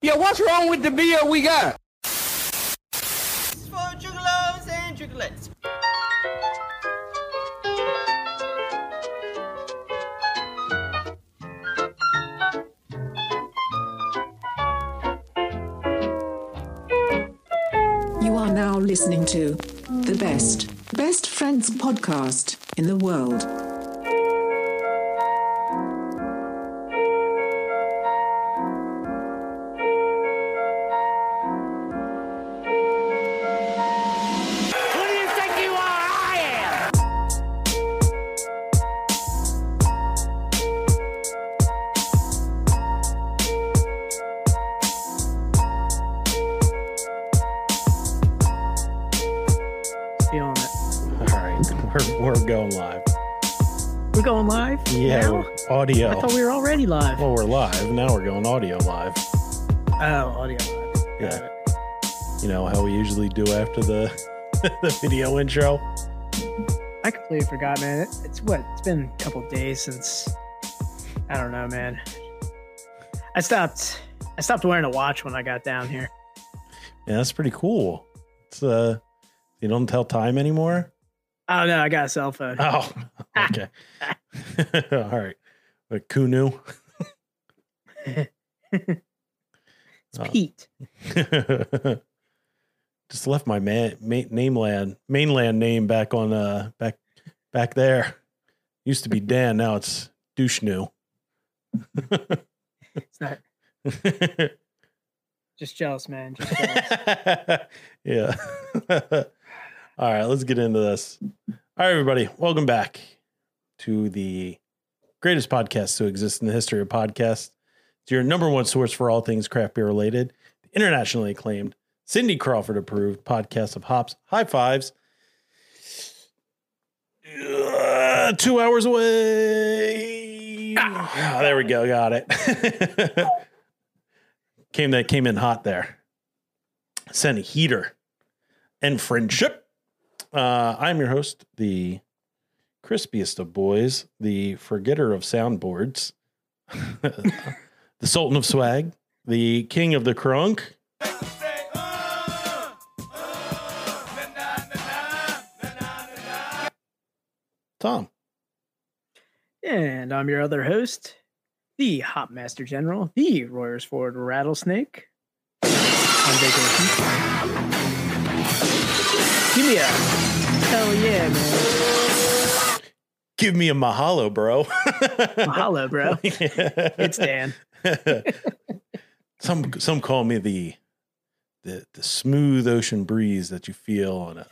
Yeah, what's wrong with the beer we got? for juggalos and juggalettes. You are now listening to the best, best friends podcast in the world. Audio. I thought we were already live. well, we're live. Now we're going audio live. oh, audio live. Yeah. You know how we usually do after the the video intro. I completely forgot, man. It, it's what? It's been a couple days since. I don't know, man. I stopped. I stopped wearing a watch when I got down here. Yeah, that's pretty cool. It's uh, you don't tell time anymore. Oh no, I got a cell phone. Oh, okay. All right. But Kunu. it's oh. Pete. Just left my man ma- nameland mainland name back on uh back back there. Used to be Dan, now it's Douchenu. It's not just jealous, man. Just jealous. yeah. All right, let's get into this. All right, everybody, welcome back to the greatest podcast to exist in the history of podcasts. It's your number one source for all things craft beer related, internationally acclaimed, Cindy Crawford approved podcast of hops, high fives. Uh, two hours away. Ah, there we go. Got it. came that came in hot there. Send a heater and friendship. Uh, I'm your host, the crispiest of boys, the forgetter of soundboards, the Sultan of Swag, the King of the Crunk. Tom. and I'm your other host, the Hop Master General, the Royersford Rattlesnake. On vacation. Give me a hell yeah, man. Give me a mahalo, bro. Mahalo, bro. It's Dan. some some call me the the the smooth ocean breeze that you feel on a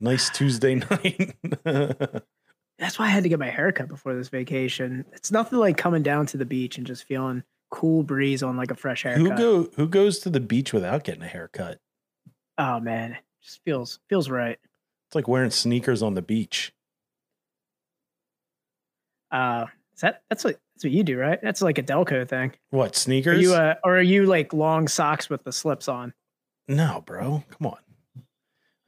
nice Tuesday night. That's why I had to get my haircut before this vacation. It's nothing like coming down to the beach and just feeling cool breeze on like a fresh haircut. who go who goes to the beach without getting a haircut? Oh man, just feels feels right. It's like wearing sneakers on the beach. Uh, is that that's what that's what you do, right? That's like a Delco thing. What sneakers? Are you uh, or are you like long socks with the slips on? no, bro. Come on.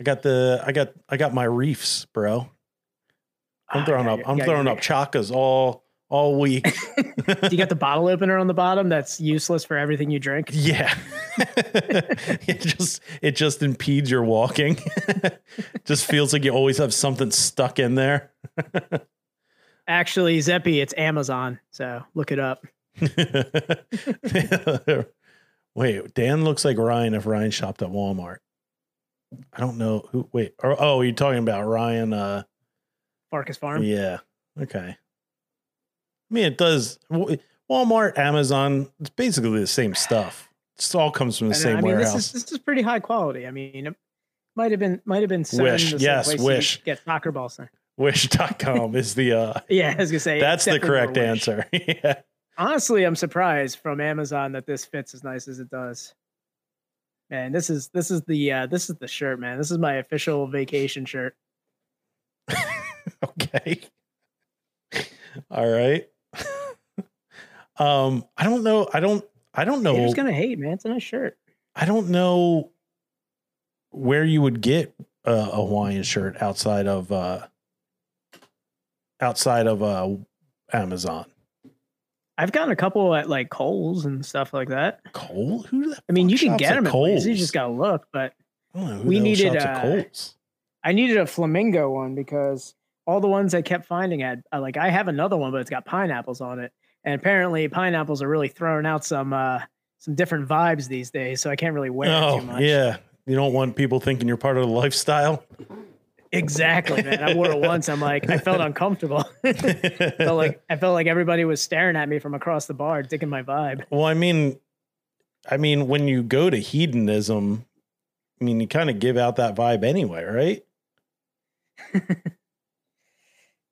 I got the I got I got my reefs, bro. I'm Ah, throwing yeah, up I'm yeah, throwing you- up chakas all all week. Do you got the bottle opener on the bottom that's useless for everything you drink? Yeah. it just it just impedes your walking. just feels like you always have something stuck in there. Actually, Zeppy, it's Amazon. So look it up. wait, Dan looks like Ryan if Ryan shopped at Walmart. I don't know who wait, or, oh, you're talking about Ryan uh Farkas Farm. yeah. Okay. I mean it does Walmart, Amazon, it's basically the same stuff. It all comes from the I, know, same I mean, warehouse. this is this is pretty high quality. I mean, it might have been might have been Wish, yes, Wish. Get soccer balls. There. Wish.com is the uh Yeah, I was gonna say that's the correct answer. yeah. Honestly, I'm surprised from Amazon that this fits as nice as it does. Man, this is this is the uh, this is the shirt, man. This is my official vacation shirt. okay. All right. um, I don't know. I don't. I don't know. Haters gonna hate, man. It's a nice shirt. I don't know where you would get a, a Hawaiian shirt outside of uh outside of uh Amazon. I've gotten a couple at like Kohl's and stuff like that. Cole? Who? The I mean, you can get them at places. You just gotta look. But I don't know who we needed, shops at uh. I needed a flamingo one because all the ones I kept finding had uh, like I have another one, but it's got pineapples on it, and apparently pineapples are really throwing out some uh some different vibes these days. So I can't really wear it Oh, too much. yeah. You don't want people thinking you're part of the lifestyle. Exactly, man. I wore it once. I'm like, I felt uncomfortable. felt like I felt like everybody was staring at me from across the bar, digging my vibe. Well, I mean, I mean, when you go to hedonism, I mean, you kind of give out that vibe anyway, right?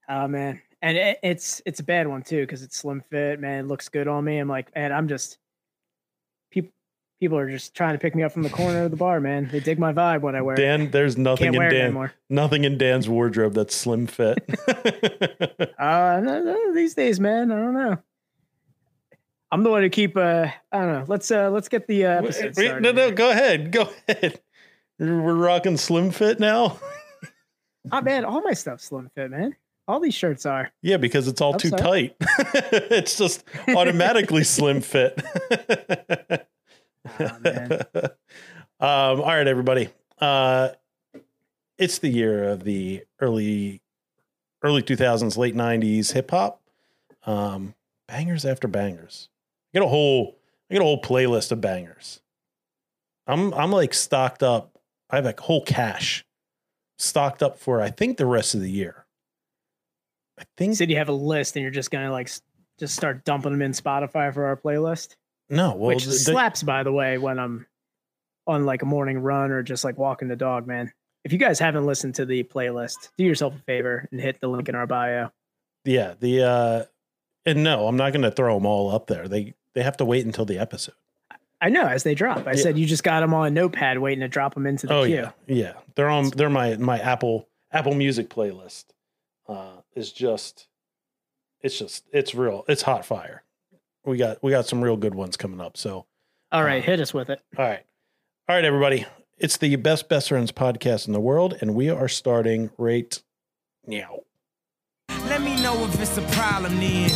Oh man, and it, it's it's a bad one too because it's slim fit. Man, it looks good on me. I'm like, man, I'm just. People are just trying to pick me up from the corner of the bar, man. They dig my vibe when I wear it. Dan, there's nothing Can't in Dan, anymore. nothing in Dan's wardrobe that's slim fit. Uh, no, no, these days, man. I don't know. I'm the one to keep. Uh, I don't know. Let's uh, let's get the uh, episode started. no, no, go ahead, go ahead. We're rocking slim fit now. Oh man, all my stuff's slim fit, man. All these shirts are. Yeah, because it's all I'm too sorry. tight. it's just automatically slim fit. Oh, man. um, all right, everybody. Uh, it's the year of the early early 2000s, late 90s hip hop. Um, bangers after bangers. I get a whole I get a whole playlist of bangers. I'm I'm like stocked up. I have a whole cache stocked up for I think the rest of the year. I You think said you have a list, and you're just gonna like just start dumping them in Spotify for our playlist, no, well, which the- slaps, by the way, when I'm on like a morning run or just like walking the dog, man. If you guys haven't listened to the playlist, do yourself a favor and hit the link in our bio. Yeah, the uh and no, I'm not going to throw them all up there. They they have to wait until the episode. I know as they drop. I Yeah. said you just got them on a notepad waiting to drop them into the oh queue. yeah, yeah. They're on. They're my my Apple Apple Music playlist. Uh, is just, it's just it's real. It's hot fire. We got we got some real good ones coming up. So All right, Uh, hit us with it. all right, all right, everybody. It's the best best friends podcast in the world, and we are starting right now. Let me know if it's a problem then.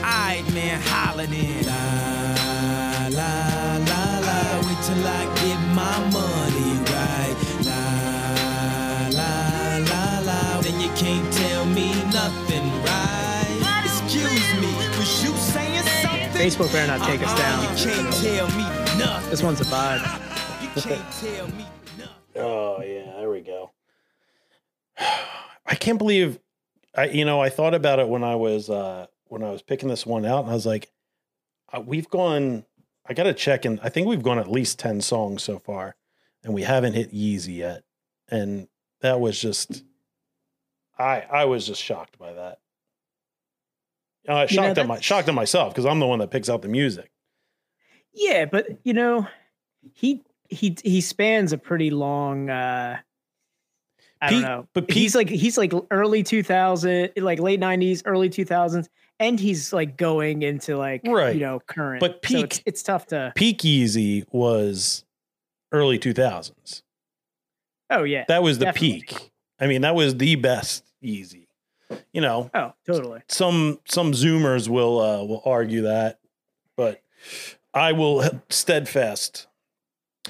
Alright, man, holla then. La, la, la, la. Wait till I get my money right. La, la, la, la. Then you can't tell me nothing, Facebook better not take us down. You can't tell me nothing. This one's a vibe. You can't tell me nothing. Oh yeah, there we go. I can't believe I you know, I thought about it when I was uh when I was picking this one out and I was like uh, we've gone I got to check and I think we've gone at least 10 songs so far and we haven't hit Yeezy yet. And that was just I I was just shocked by that. Uh, You know, shocked at my shocked at myself because I'm the one that picks out the music. Yeah, but you know, he he he spans a pretty long uh I Pete- don't know. but he's like he's like early 2000 like late 90s, early 2000s and he's like going into like Right. you know, current. But So it's, peak- it's tough to Peak Yeezy was early 2000s. Oh yeah. That was the Definitely. peak. I mean, that was the best Yeezy. You know, oh, totally. some some Zoomers will uh, will argue that, but I will steadfast.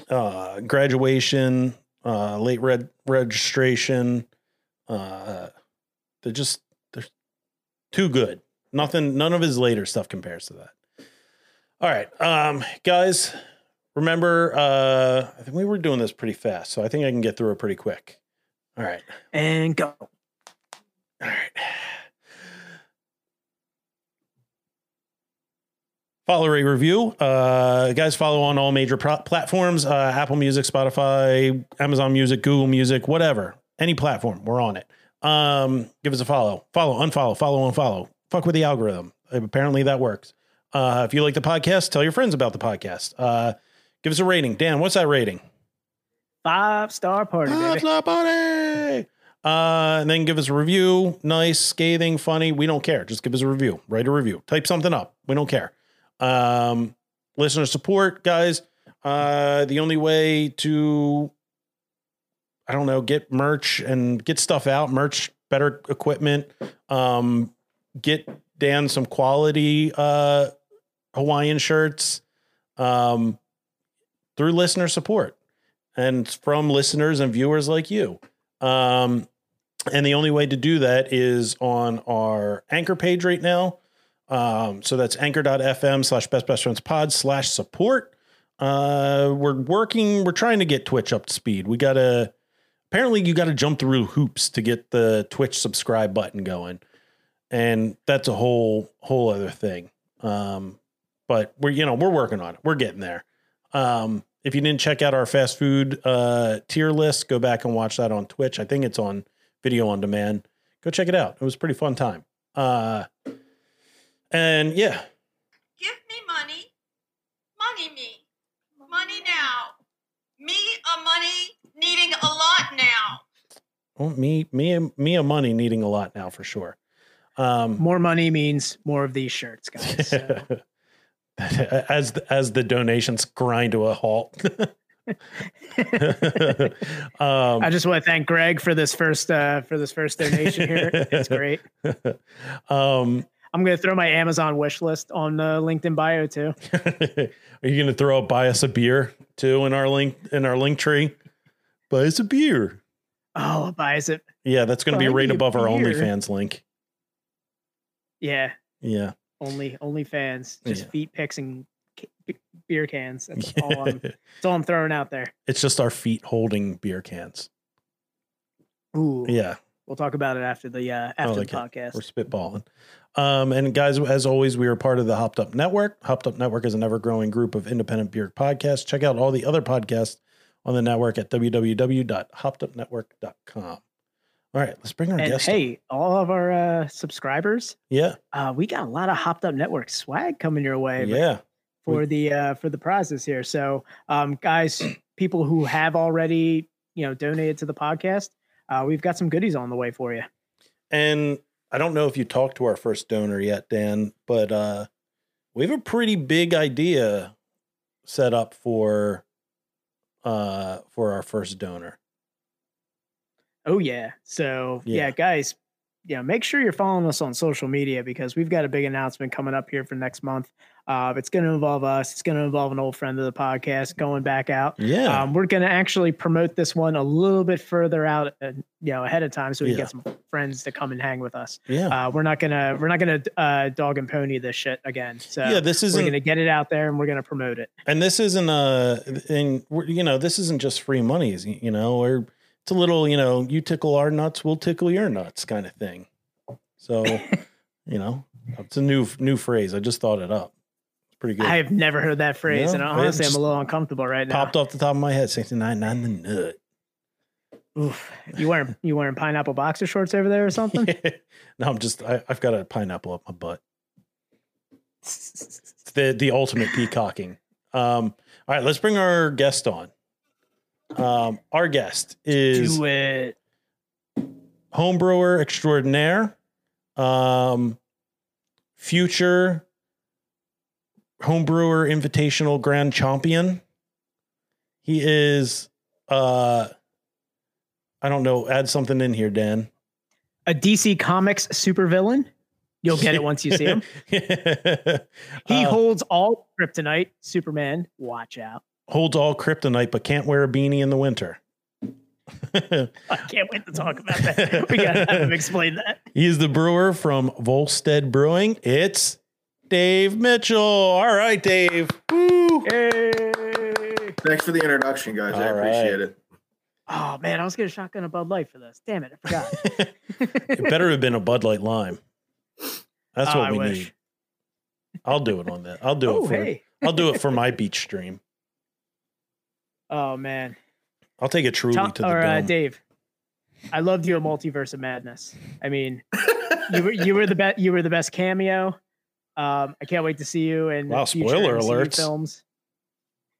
Uh, graduation, uh, late red registration, uh, they're just they're too good. Nothing, none of his later stuff compares to that. All right, um, guys, remember, uh, I think we were doing this pretty fast, so I think I can get through it pretty quick. All right. And go. All right. Follow, rate, review. Uh, guys, follow on all major pro- platforms uh, Apple Music, Spotify, Amazon Music, Google Music, whatever. Any platform, we're on it. Um, give us a follow. Follow, unfollow, follow, unfollow. Fuck with the algorithm. Apparently that works. Uh, if you like the podcast, tell your friends about the podcast. Uh, give us a rating. Dan, what's that rating? Five star party, Five baby. star party. Uh, and then give us a review. Nice, scathing, funny. We don't care. Just give us a review. Write a review. Type something up. We don't care. Um, listener support, guys. Uh, the only way to, I don't know, get merch and get stuff out, merch, better equipment, um, get Dan some quality uh, Hawaiian shirts um, through listener support and from listeners and viewers like you. Um, and the only way to do that is on our anchor page right now. Um, so that's anchor.fm slash best best friends pod slash support. Uh, we're working, we're trying to get Twitch up to speed. We got to, apparently, you got to jump through hoops to get the Twitch subscribe button going. And that's a whole, whole other thing. Um, but we're, you know, we're working on it. We're getting there. Um, if you didn't check out our fast food uh, tier list, go back and watch that on Twitch. I think it's on video on demand. Go check it out. It was a pretty fun time. Uh, and yeah, Give me money. Money me. Money now. Me a money needing a lot now. well, me, me, me, a money needing a lot now for sure. Um, More money means more of these shirts, guys. So. as the, as the donations grind to a halt. um, I just want to thank Greg for this first uh, for this first donation here. It's great. um, I'm gonna throw my Amazon wish list on the LinkedIn bio too. are you going to throw a buy us a beer too in our link in our link tree? Buy us a beer. Oh, buys it. Yeah, that's going to be right above our beer. OnlyFans link. Yeah, Yeah. Only only fans, just Yeah. feet picks and beer cans. That's all. I'm, that's all I'm throwing out there. it's just our feet holding beer cans. Ooh, Yeah. We'll talk about it after the uh, after like the it. podcast. We're spitballing. Um, and guys, as always, we are part of the Hopped Up Network. Hopped Up Network is an ever growing group of independent beer podcasts. Check out all the other podcasts on the network at www.hoppedupnetwork.com. All right, let's bring our and guest. hey, all of our uh, subscribers, yeah, uh, we got a lot of hopped up network swag coming your way. yeah, for the uh for the prizes here. So um guys, people who have already, you know, donated to the podcast, uh we've got some goodies on the way for you. and I don't know if you talked to our first donor yet, Dan, but uh, we have a pretty big idea set up for uh for our first donor. Oh yeah. So yeah, Yeah. guys, yeah, make sure you're following us on social media because we've got a big announcement coming up here for next month. Uh, it's going to involve us. It's going to involve an old friend of the podcast going back out. Yeah, Um, we're going to actually promote this one a little bit further out, uh, you know, ahead of time, so we Yeah. can get some friends to come and hang with us. yeah, Uh, we're not gonna we're not gonna uh, dog and pony this shit again. So yeah. This is we're gonna get it out there and we're gonna promote it. and this isn't a and we're- you know this isn't just free monies you know or it's a little you know you tickle our nuts we'll tickle your nuts kind of thing. So you know it's a new new phrase. I just thought it up. It's pretty good. I have never heard that phrase, No, and honestly, I'm a little uncomfortable right now. popped off the top of my head 69 nine the nut. Oof. You wearing you wearing pineapple boxer shorts over there or something? no i'm just I, i've got a pineapple up my butt. It's the the ultimate peacocking. Um all right let's bring our guest on um our guest is Do it. homebrewer extraordinaire, um, future homebrewer invitational grand champion. He is, uh, I don't know, add something in here, Dan. A DC Comics supervillain. You'll get it once you see him. He Uh, holds all kryptonite. Superman, watch out. Holds all kryptonite, but can't wear a beanie in the winter. I can't wait to talk about that. We gotta have him explain that. He's the brewer from Volstead Brewing. It's Dave Mitchell. All right, Dave. Woo. Hey. Thanks for the introduction, guys. I appreciate right. it. Oh man, I was gonna shotgun a Bud Light for this. Damn it, I forgot. it better have been a Bud Light Lime. That's Oh, what I we wish. need. I'll do it on that. I'll do oh it for hey. I'll do it for my beach stream. Oh man. I'll take it truly Tom, to the or uh. Dave, I loved you at Multiverse of Madness. I mean, you were you were the best. You were the best cameo. Um, I can't wait to see you in Wow, future spoiler MCU alerts. films.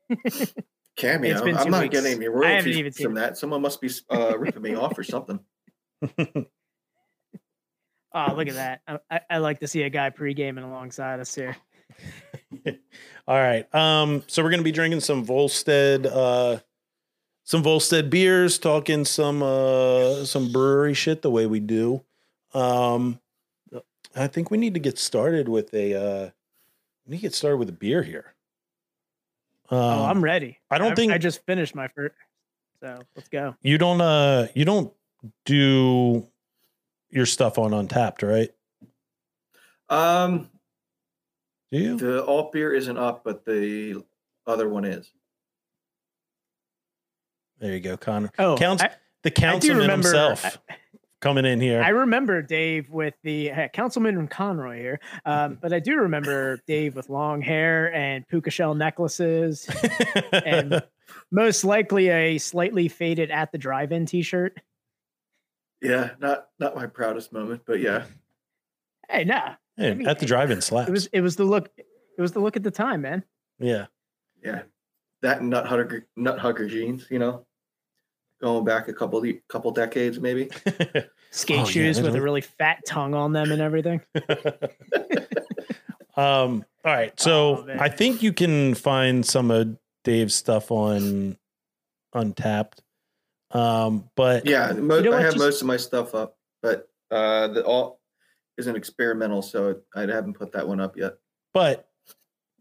Cameo. It's been I'm not weeks. getting any I haven't royalties even seen from it. that. Someone must be uh, ripping me off or something. Oh, look at that! I, I, I like to see a guy pre-gaming alongside us here. All right. Um, so we're gonna be drinking some Volstead uh some Volstead beers, talking some uh some brewery shit the way we do. Um I think we need to get started with a. Uh, we need to get started with a beer here. Um, oh, I'm ready. I don't think- I just finished my first. So let's go. you don't. Uh, you don't do your stuff on Untappd, right? Um, Do you? the alt beer isn't up, but the other one is. There you go, Connor. Oh, Counts I, the I do councilman remember. himself coming in here. I remember Dave with the uh, Councilman Conroy here, um, but I do remember Dave with long hair and puka shell necklaces, and most likely a slightly faded at the drive-in T-shirt. Yeah, not not my proudest moment, but yeah. Hey, nah, Hey, I mean, at the drive-in slaps. it was it was the look. It was the look at the time, man. yeah. Yeah. That and nut hugger nut hugger jeans, you know. Going back a couple de- couple decades maybe. Skate Oh, shoes those with a really fat tongue on them and everything. um. All right. So Oh. I think you can find some of Dave's stuff on Untappd. Um. But Yeah, mo- You know I have just- most of my stuff up, but uh the alt isn't experimental, so I haven't put that one up yet. but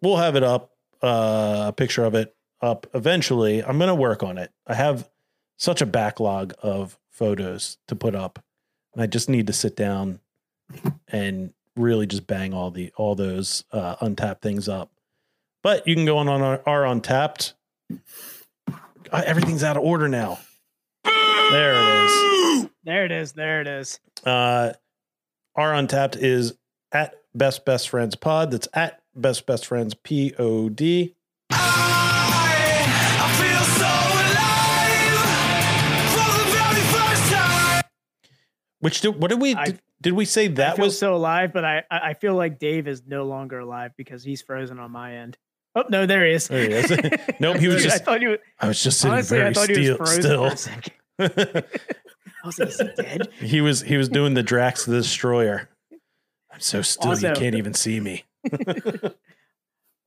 we'll have it up. Uh, a picture of it up eventually. I'm gonna work on it. I have such a backlog of photos to put up, and I just need to sit down and really just bang all the all those uh, Untappd things up. But you can go on on our, our Untappd. Uh, everything's out of order now. There it is. There it is. There it is. Uh, our Untappd is at best best friends pod. That's at best best friends p o d. I feel so alive for the very first time. Which did what did we I- did, did we say I that feel was so alive, but I I feel like Dave is no longer alive because he's frozen on my end. Oh no, there he is. There he is. Nope, he was Dude, just- I thought you. I was just sitting Honestly, very I thought he still. was frozen still. for a second. I was like, is he dead? he was he was doing the Drax the Destroyer. I'm so still you can't even see me.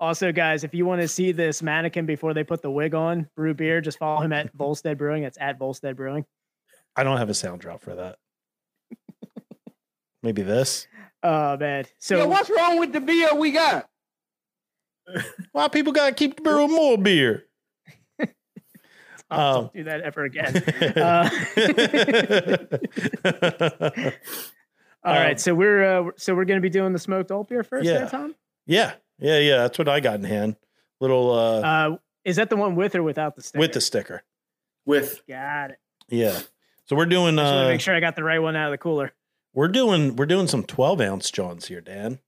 Also, guys, if you want to see this mannequin before they put the wig on, brew beer, just follow him at Volstead Brewing. It's at Volstead Brewing. I don't have a sound drop for that. Maybe this. Oh man. So yeah, what's wrong with the beer we got? Why people gotta keep brewing more beer? Oh, um, don't do that ever again. Uh, all right, Um, so we're uh, so we're gonna be doing the smoked alt beer first, Yeah. there, Tom. yeah, yeah, yeah. That's what I got in hand. Little uh, Uh, is that the one with or without the sticker? with the sticker. With Got it. Yeah. So we're doing Just want to uh make sure I got the right one out of the cooler. we're doing we're doing some 12 ounce Johns here, Dan.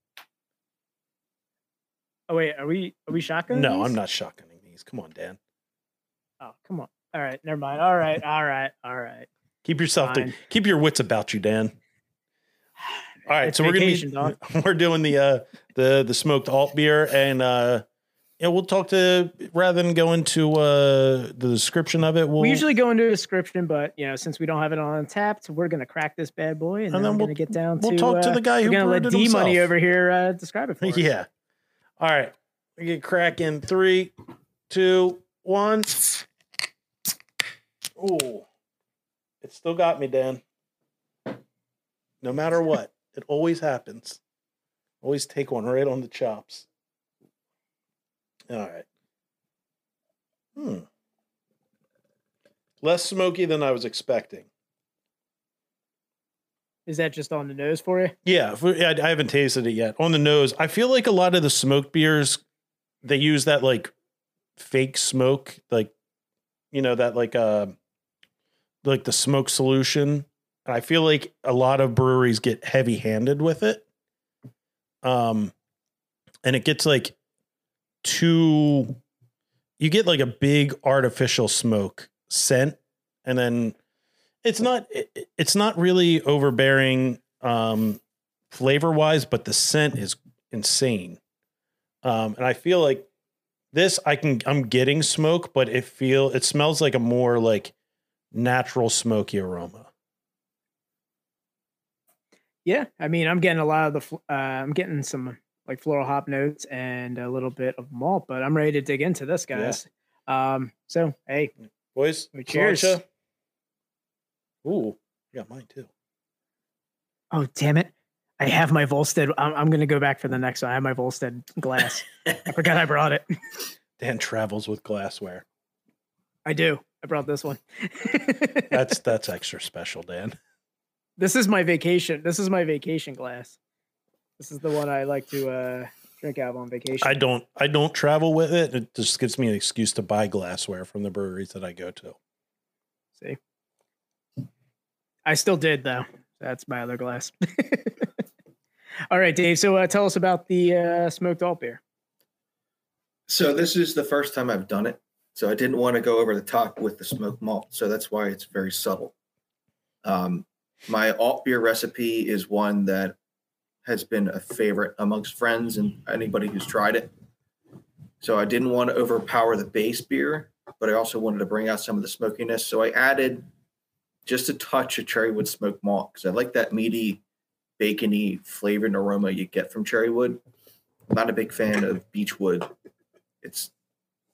Oh wait, are we are we shotgun? No, I'm not shotgunning these. Come on, Dan. Oh, come on. All right, never mind. All right, all right, all right. Keep yourself to, keep your wits about you, Dan. All right, It's so we're gonna be we're doing the uh the the smoked alt beer and uh yeah, we'll talk to rather than go into uh the description of it, we'll we usually go into a description, but you know, since we don't have it on tapped, we're gonna crack this bad boy, and, And then, then we're we'll- gonna get down we'll to talk to uh, the guy who we're gonna let D Money over here uh, describe it for us. Yeah. All right. We get crack in three, two, one. Oh, it still got me, Dan. No matter what, it always happens. Always take one right on the chops. All right. Hmm. Less smoky than I was expecting. Is that just on the nose for you? Yeah, we- I I haven't tasted it yet. On the nose, I feel like a lot of the smoked beers, they use that like fake smoke, like you know that like uh like the smoke solution. I feel like a lot of breweries get heavy handed with it, um, and it gets like too. You get like a big artificial smoke scent, and then it's not it, it- it's not really overbearing um flavor wise but the scent is insane um and i feel like this i can i'm getting smoke but it feel it smells like a more like natural smoky aroma Yeah, I mean, I'm getting a lot of the, uh, I'm getting some like floral hop notes and a little bit of malt, but I'm ready to dig into this, Yeah. guys. Um, so hey, boys cheers. Ooh yeah mine too oh damn it, I have my Volstead. I'm, I'm going to go back for the next one. I have my Volstead glass. I forgot I brought it. Dan travels with glassware. I do. I brought this one. That's that's extra special, Dan. this is my vacation. This is my vacation glass. This is the one I like to uh, drink out on vacation. I don't I don't travel with it. It just gives me an excuse to buy glassware from the breweries that I go to. See, I still did though. That's my other glass. All right, Dave. So uh, tell us about the uh, smoked alt beer. So this is the first time I've done it. So I didn't want to go over the top with the smoked malt. So that's why it's very subtle. Um, my alt beer recipe is one that has been a favorite amongst friends and anybody who's tried it. So I didn't want to overpower the base beer, but I also wanted to bring out some of the smokiness. So I added just a touch of cherrywood smoked malt because I like that meaty, bacony flavor and aroma you get from cherrywood. I'm not a big fan of beechwood. It's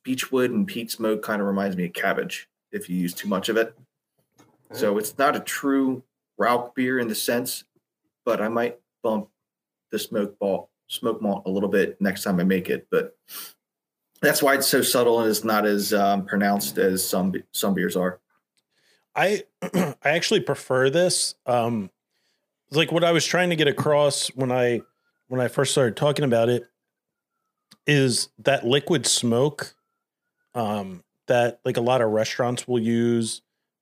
beechwood and peat smoke kind of reminds me of cabbage if you use too much of it. So it's not a true Rauch beer in the sense, but I might bump the smoke ball smoke malt a little bit next time I make it. But that's why it's so subtle and it's not as um, pronounced as some some beers are. I I actually prefer this. Um like what I was trying to get across when I when I first started talking about it is that liquid smoke um that like a lot of restaurants will use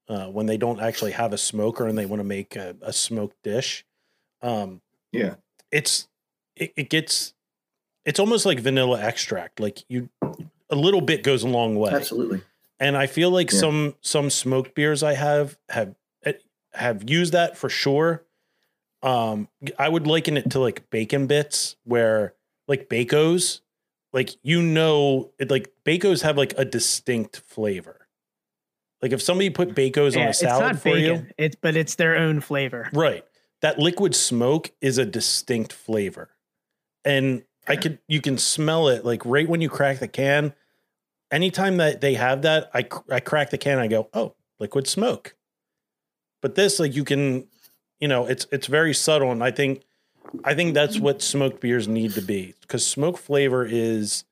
uh, when they don't actually have a smoker and they want to make a, a smoked dish. Um Yeah. it's it, it gets it's almost like vanilla extract. Like you a little bit goes a long way. Absolutely. And I feel like Yeah. some some smoked beers I have have eh, have used that for sure. Um, I would liken it to like bacon bits, where like Bacos, like you know, it, like Bacos have like a distinct flavor. Like if somebody put Bacos on Yeah, a it's salad not for bacon. you, It's but it's their own flavor. right? That liquid smoke is a distinct flavor, and I could you can smell it like right when you crack the can. Anytime that they have that, I I crack the can, I go, oh, liquid smoke. But this, like, you can, you know, it's it's very subtle, and I think I think that's what smoked beers need to be because smoke flavor is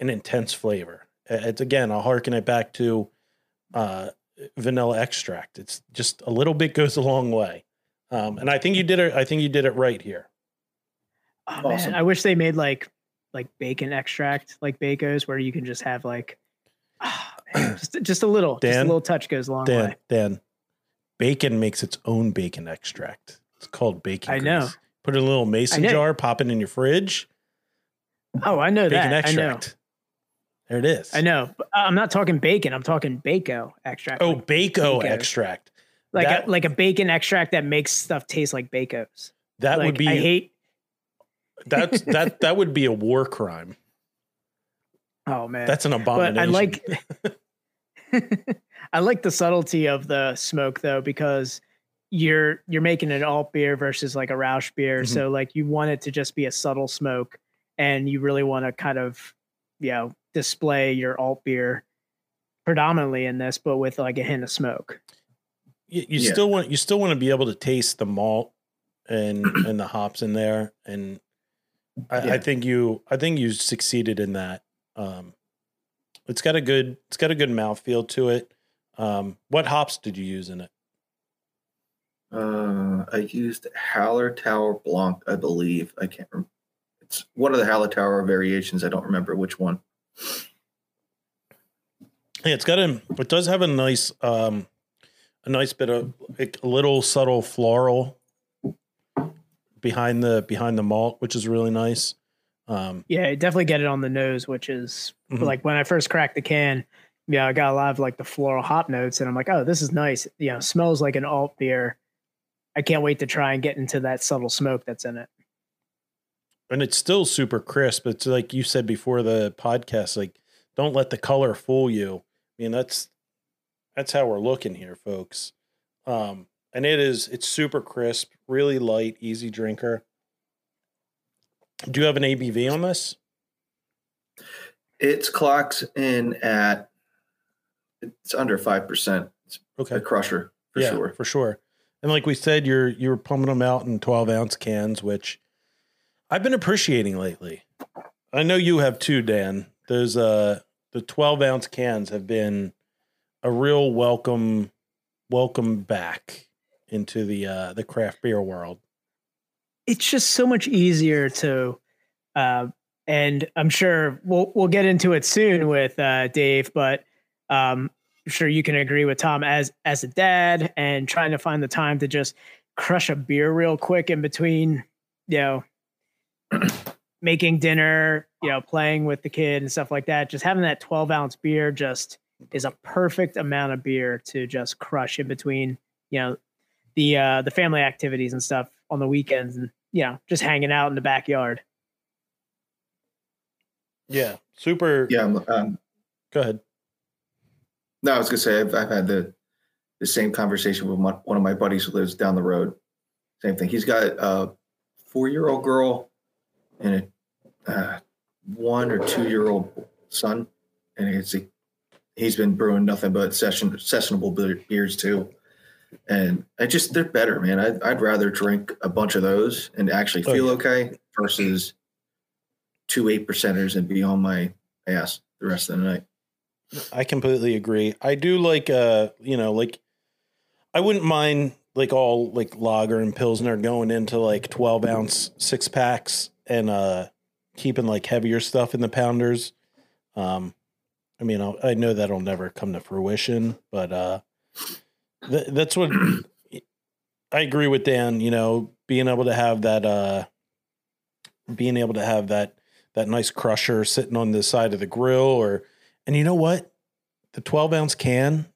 an intense flavor. It's again, I'll harken it back to uh, vanilla extract. It's just a little bit goes a long way, um, and I think you did it. I think you did it right here. Oh, Awesome. man, I wish they made like like bacon extract, like Bacos, where you can just have like ah, man, just just a little, just a little touch goes a long Dan, way. Dan, bacon makes its own bacon extract. It's called bacon. I know. Put it in a little mason jar, pop it in your fridge. Oh, I know Bacon that. I know. extract. There it is. I know. Uh, I'm not talking bacon. I'm talking Baco extract. Oh, like, Baco extract. like that- a, like a bacon extract that makes stuff taste like Bacos. That like, would be I hate. that's that that would be a war crime. Oh man, That's an but abomination. I like. I like the subtlety of the smoke though because you're you're making an alt beer versus like a Rauch beer, Mhm. so like you want it to just be a subtle smoke, and you really want to kind of you know display your alt beer predominantly in this, but with like a hint of smoke. you, you Yeah. still want you still want to be able to taste the malt and and the hops in there and I, I think you I think you succeeded in that. Um it's got a good it's got a good mouthfeel to it. Um what hops did you use in it? Uh, I used Hallertau Blanc, I believe. I can't remember. It's one of the Hallertau variations. I don't remember which one. Yeah, it's got a it does have a nice um a nice bit of like, a little subtle floral behind the behind the malt, which is really nice. Um Yeah, definitely get it on the nose, which is Mhm. like when I first cracked the can. Yeah, I got a lot of like the floral hop notes, and I'm like, oh, this is nice. You know, smells like an alt beer. I can't wait to try and get into that subtle smoke that's in it. and it's still super crisp. It's like you said before the podcast, like don't let the color fool you. I mean, that's that's how we're looking here, folks. Um, and it is it's super crisp, really light, easy drinker. Do you have an ABV on this? It's clocks in at it's under five percent. It's Okay, a crusher for yeah, sure. for sure. And like we said, you're you're pumping them out in 12 ounce cans, which I've been appreciating lately. I know you have too, Dan. Those uh the 12 ounce cans have been a real welcome welcome back into the uh the craft beer world. it's just so much easier to uh and i'm sure we'll we'll get into it soon with uh dave but um sure you can agree with tom as as a dad and trying to find the time to just crush a beer real quick in between you know making dinner you know playing with the kid and stuff like that just having that 12 ounce beer just is a perfect amount of beer to just crush in between you know the uh the family activities and stuff on the weekends and you know just hanging out in the backyard Yeah. Super Yeah, um, Go ahead. No, I was gonna say I've, I've had the the same conversation with my, one of my buddies who lives down the road. Same thing. He's got a four year old girl and a uh, one or two year old son, and it's a, he's been brewing nothing but session sessionable beers too. And I just they're better, man. I'd, I'd rather drink a bunch of those and actually Oh, feel okay versus two eight percenters and be on my ass the rest of the night. I completely agree. I do like uh, you know, like I wouldn't mind like all like lager and pilsner going into like 12 ounce six packs and uh keeping like heavier stuff in the pounders. Um I mean, I'll, I know that'll never come to fruition, but uh th- that's what I agree with Dan, you know, being able to have that uh being able to have that that nice crusher sitting on the side of the grill or and you know what? The 12 ounce can,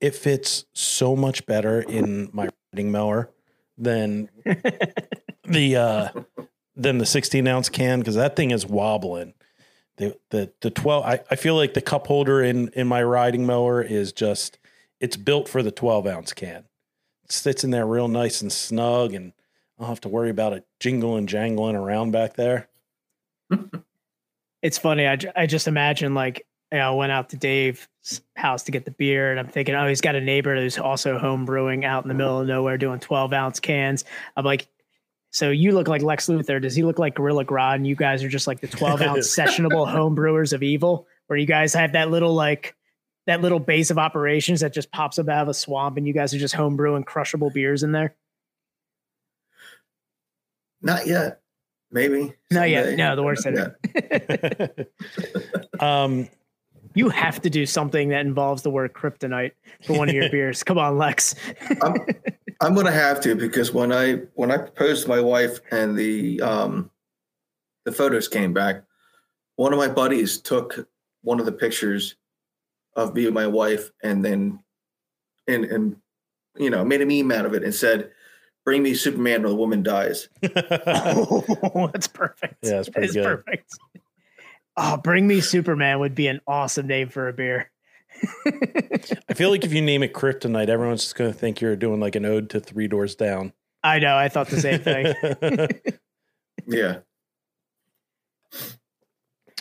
it fits so much better in my riding mower than the uh than the 16 ounce can because that thing is wobbling. The the the 12 I, I feel like the cup holder in in my riding mower is just it's built for the 12 ounce can. It sits in there real nice and snug and I don't have to worry about it jingling jangling around back there. it's funny I, I just imagine like you know, I went out to Dave's house to get the beer, and I'm thinking, oh, he's got a neighbor who's also home brewing out in the middle of nowhere doing 12 ounce cans. I'm like, so you look like Lex Luthor. Does he look like Gorilla Grodd? And you guys are just like the 12 ounce sessionable home brewers of evil, where you guys have that little like that little base of operations that just pops up out of a swamp, and you guys are just home brewing crushable beers in there. Not yet. Maybe. Not yet. No, the worst said it. um You have to do something that involves the word kryptonite for one of your beers. Come on, Lex. I'm, I'm gonna have to because when I when I proposed to my wife and the um the photos came back, one of my buddies took one of the pictures of me and my wife and then and and you know made a meme out of it and said, "Bring me Superman or the woman dies." oh, that's perfect. Yeah, that's pretty is good. perfect. Oh, bring me Superman would be an awesome name for a beer. I feel like if you name it Kryptonite, everyone's just going to think you're doing like an ode to Three Doors Down. I know. I thought the same thing. Yeah.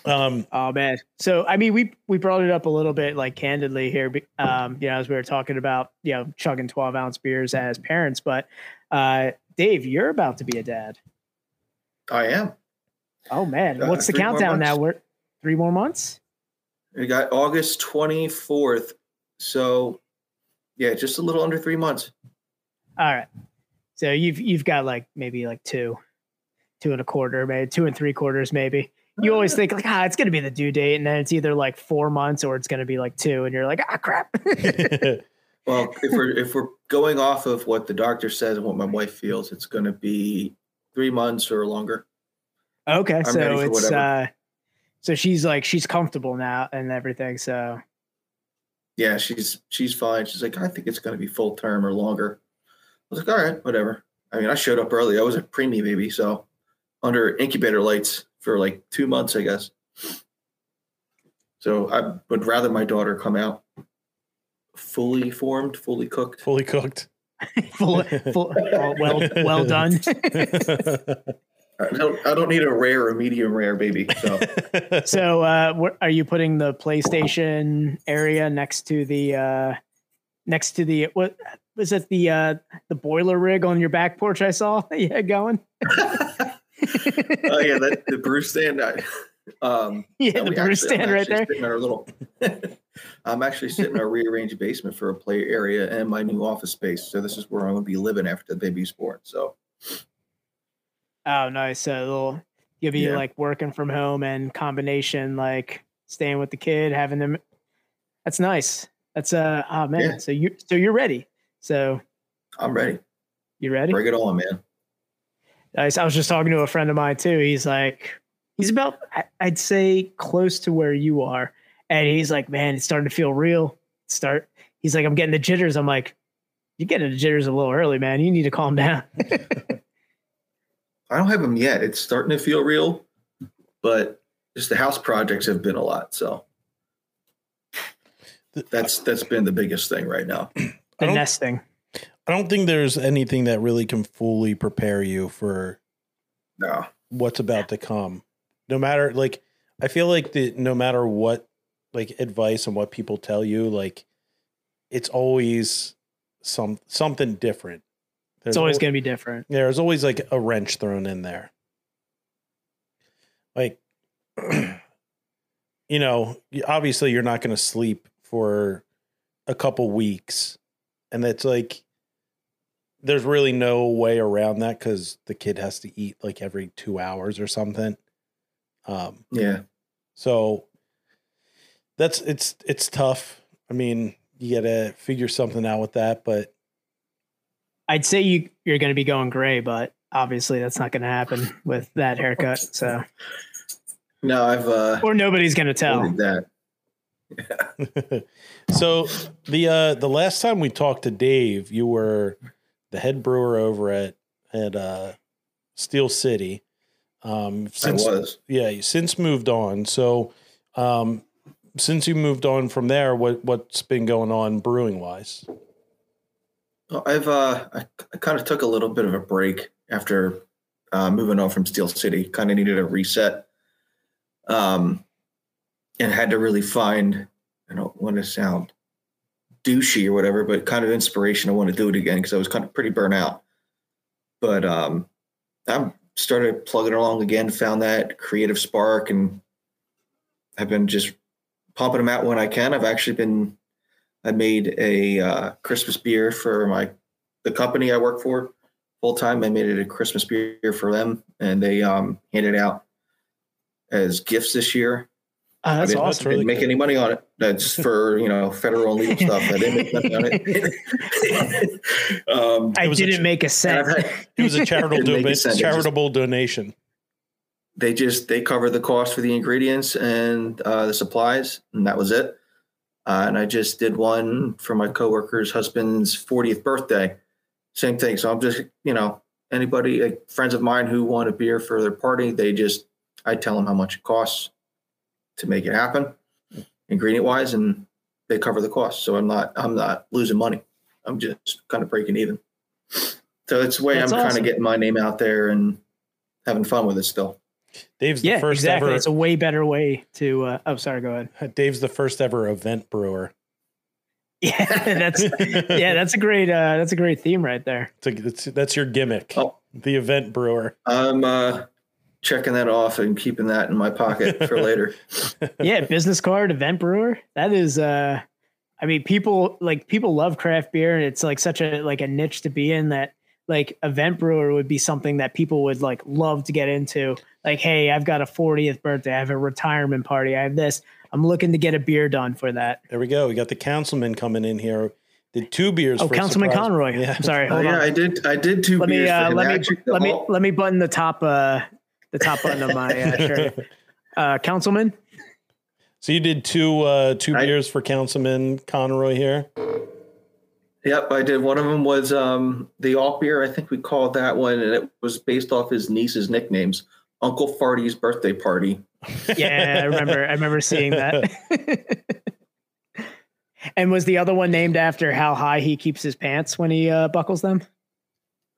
um, Oh man. So I mean, we we brought it up a little bit, like candidly here, um, you know, as we were talking about, you know, chugging twelve ounce beers as parents. But uh, Dave, you're about to be a dad. I am. Oh man, Uh, what's the countdown now? We're three more months. We got August 24th. So yeah, just a little under three months. All right. So you've you've got like maybe like two, two and a quarter, maybe two and three quarters, maybe. You always think like ah, it's gonna be the due date, and then it's either like four months or it's gonna be like two, and you're like ah crap. Well, if we're if we're going off of what the doctor says and what my wife feels, it's going to be three months or longer. okay, ready so it's whatever. uh, so she's like she's comfortable now and everything. So Yeah, she's she's fine. She's like, I think it's going to be full term or longer. I was like, all right, whatever. I mean, I showed up early. I was a preemie baby, so under incubator lights for like two months, I guess. So I would rather my daughter come out fully formed, fully cooked. fully cooked. full, full, well well done. I don't, I don't need a rare or medium rare baby. So so uh, wh- are you putting the PlayStation area next to the uh, next to the what was it the uh the boiler rig on your back porch I saw that you had going? oh yeah, that, the brew stand. I, um, Yeah, no, the we brew actually- stand I'm right there. in our little. I'm actually sitting in our rearranged basement for a play area and my new office space. So this is where I'm going to be living after the baby's born. So Oh, nice. So little you'll be Yeah. like working from home and combination like staying with the kid, having them. That's nice. That's uh oh man. Yeah. So you so you're ready. So I'm ready. you ready? Bring it on, man. Nice. I was just talking to a friend of mine too. He's like, he's about, I'd say, close to where you are, and he's like, man, it's starting to feel real. Start. He's like, I'm getting the jitters. I'm like, you're getting the jitters a little early, man. You need to calm down. I don't have them yet. It's starting to feel real, but just the house projects have been a lot. So that's that's been the biggest thing right now. The don't- nesting. I don't think there's anything that really can fully prepare you for No, what's about to come. No matter like I feel like that no matter what like advice and what people tell you, like it's always some something different. There's It's always al- going to be different. there's always like a wrench thrown in there. Like you know, obviously you're not going to sleep for a couple weeks and that's like there's really no way around that cuz the kid has to eat like every 2 hours or something. Um yeah, so that's it's it's tough. I mean, you got to figure something out with that, but I'd say you you're going to be going gray, but obviously that's not going to happen with that haircut. So, no, I've uh, or nobody's going to tell. ordered that. so the uh the last time we talked to Dave, you were the head brewer over at at uh Steel City. Um I since was. yeah, you since moved on. So um since you moved on from there, what what's been going on brewing wise? Well, I've uh, I, I kind of took a little bit of a break after uh, moving on from Steel City. Kind of needed a reset, um, and had to really find. I don't want to sound douchey or whatever, but kind of inspiration. I want to do it again because I was kind of pretty burnt out. But um, I started plugging along again. Found that creative spark, and I've been just pumping them out when I can. I've actually been I made a uh, Christmas beer for my the company I work for full time. I made it a Christmas beer for them, and they um, handed out as gifts this year. Oh, I that's didn't, awesome. I didn't really make cool. any money on it. That's for you know federal and legal stuff. I didn't make money on it. um, I It was a didn't ch- make a cent. It was a charitable do- a cent, it just- charitable donation. they just they covered the cost for the ingredients and uh, the supplies, and that was it. Uh, and I just did one for my coworker's husband's 40th birthday. Same thing. So I'm just you know anybody like friends of mine who want a beer for their party, they just I tell them how much it costs to make it happen, ingredient wise, and they cover the cost. So I'm not I'm not losing money. I'm just kind of breaking even. So it's the way That's I'm kind of getting my name out there and having fun with it still. Dave's the Yeah, first exactly. ever It's a way better way to. Uh, oh, sorry. Go ahead. Dave's the first ever event brewer. Yeah, that's yeah, that's a great. Uh, that's a great theme right there. It's a, it's, that's your gimmick. Oh. The event brewer. I'm uh, checking that off and keeping that in my pocket for later. yeah, business card, event brewer. That is uh I mean people like people love craft beer and it's like such a like a niche to be in that like event brewer would be something that people would like love to get into. Like, hey, I've got a 40th birthday, I have a retirement party, I have this. I'm looking to get a beer done for that. There we go. We got the councilman coming in here. Did two beers. Oh, for Councilman surprise- Conroy. Yeah. I'm sorry. Oh, yeah, on. I did. I did two Let me beers for uh, him. let me let me let me button the top uh the top button of my uh, shirt. Uh Councilman? So you did two uh, two I- beers for Councilman Conroy here. Yep, I did. One of them was um, the alt beer. I think we called that one, and it was based off his niece's nicknames. Uncle Farty's birthday party. Yeah, I remember. I remember seeing that. and was the other one named after how high he keeps his pants when he uh, buckles them?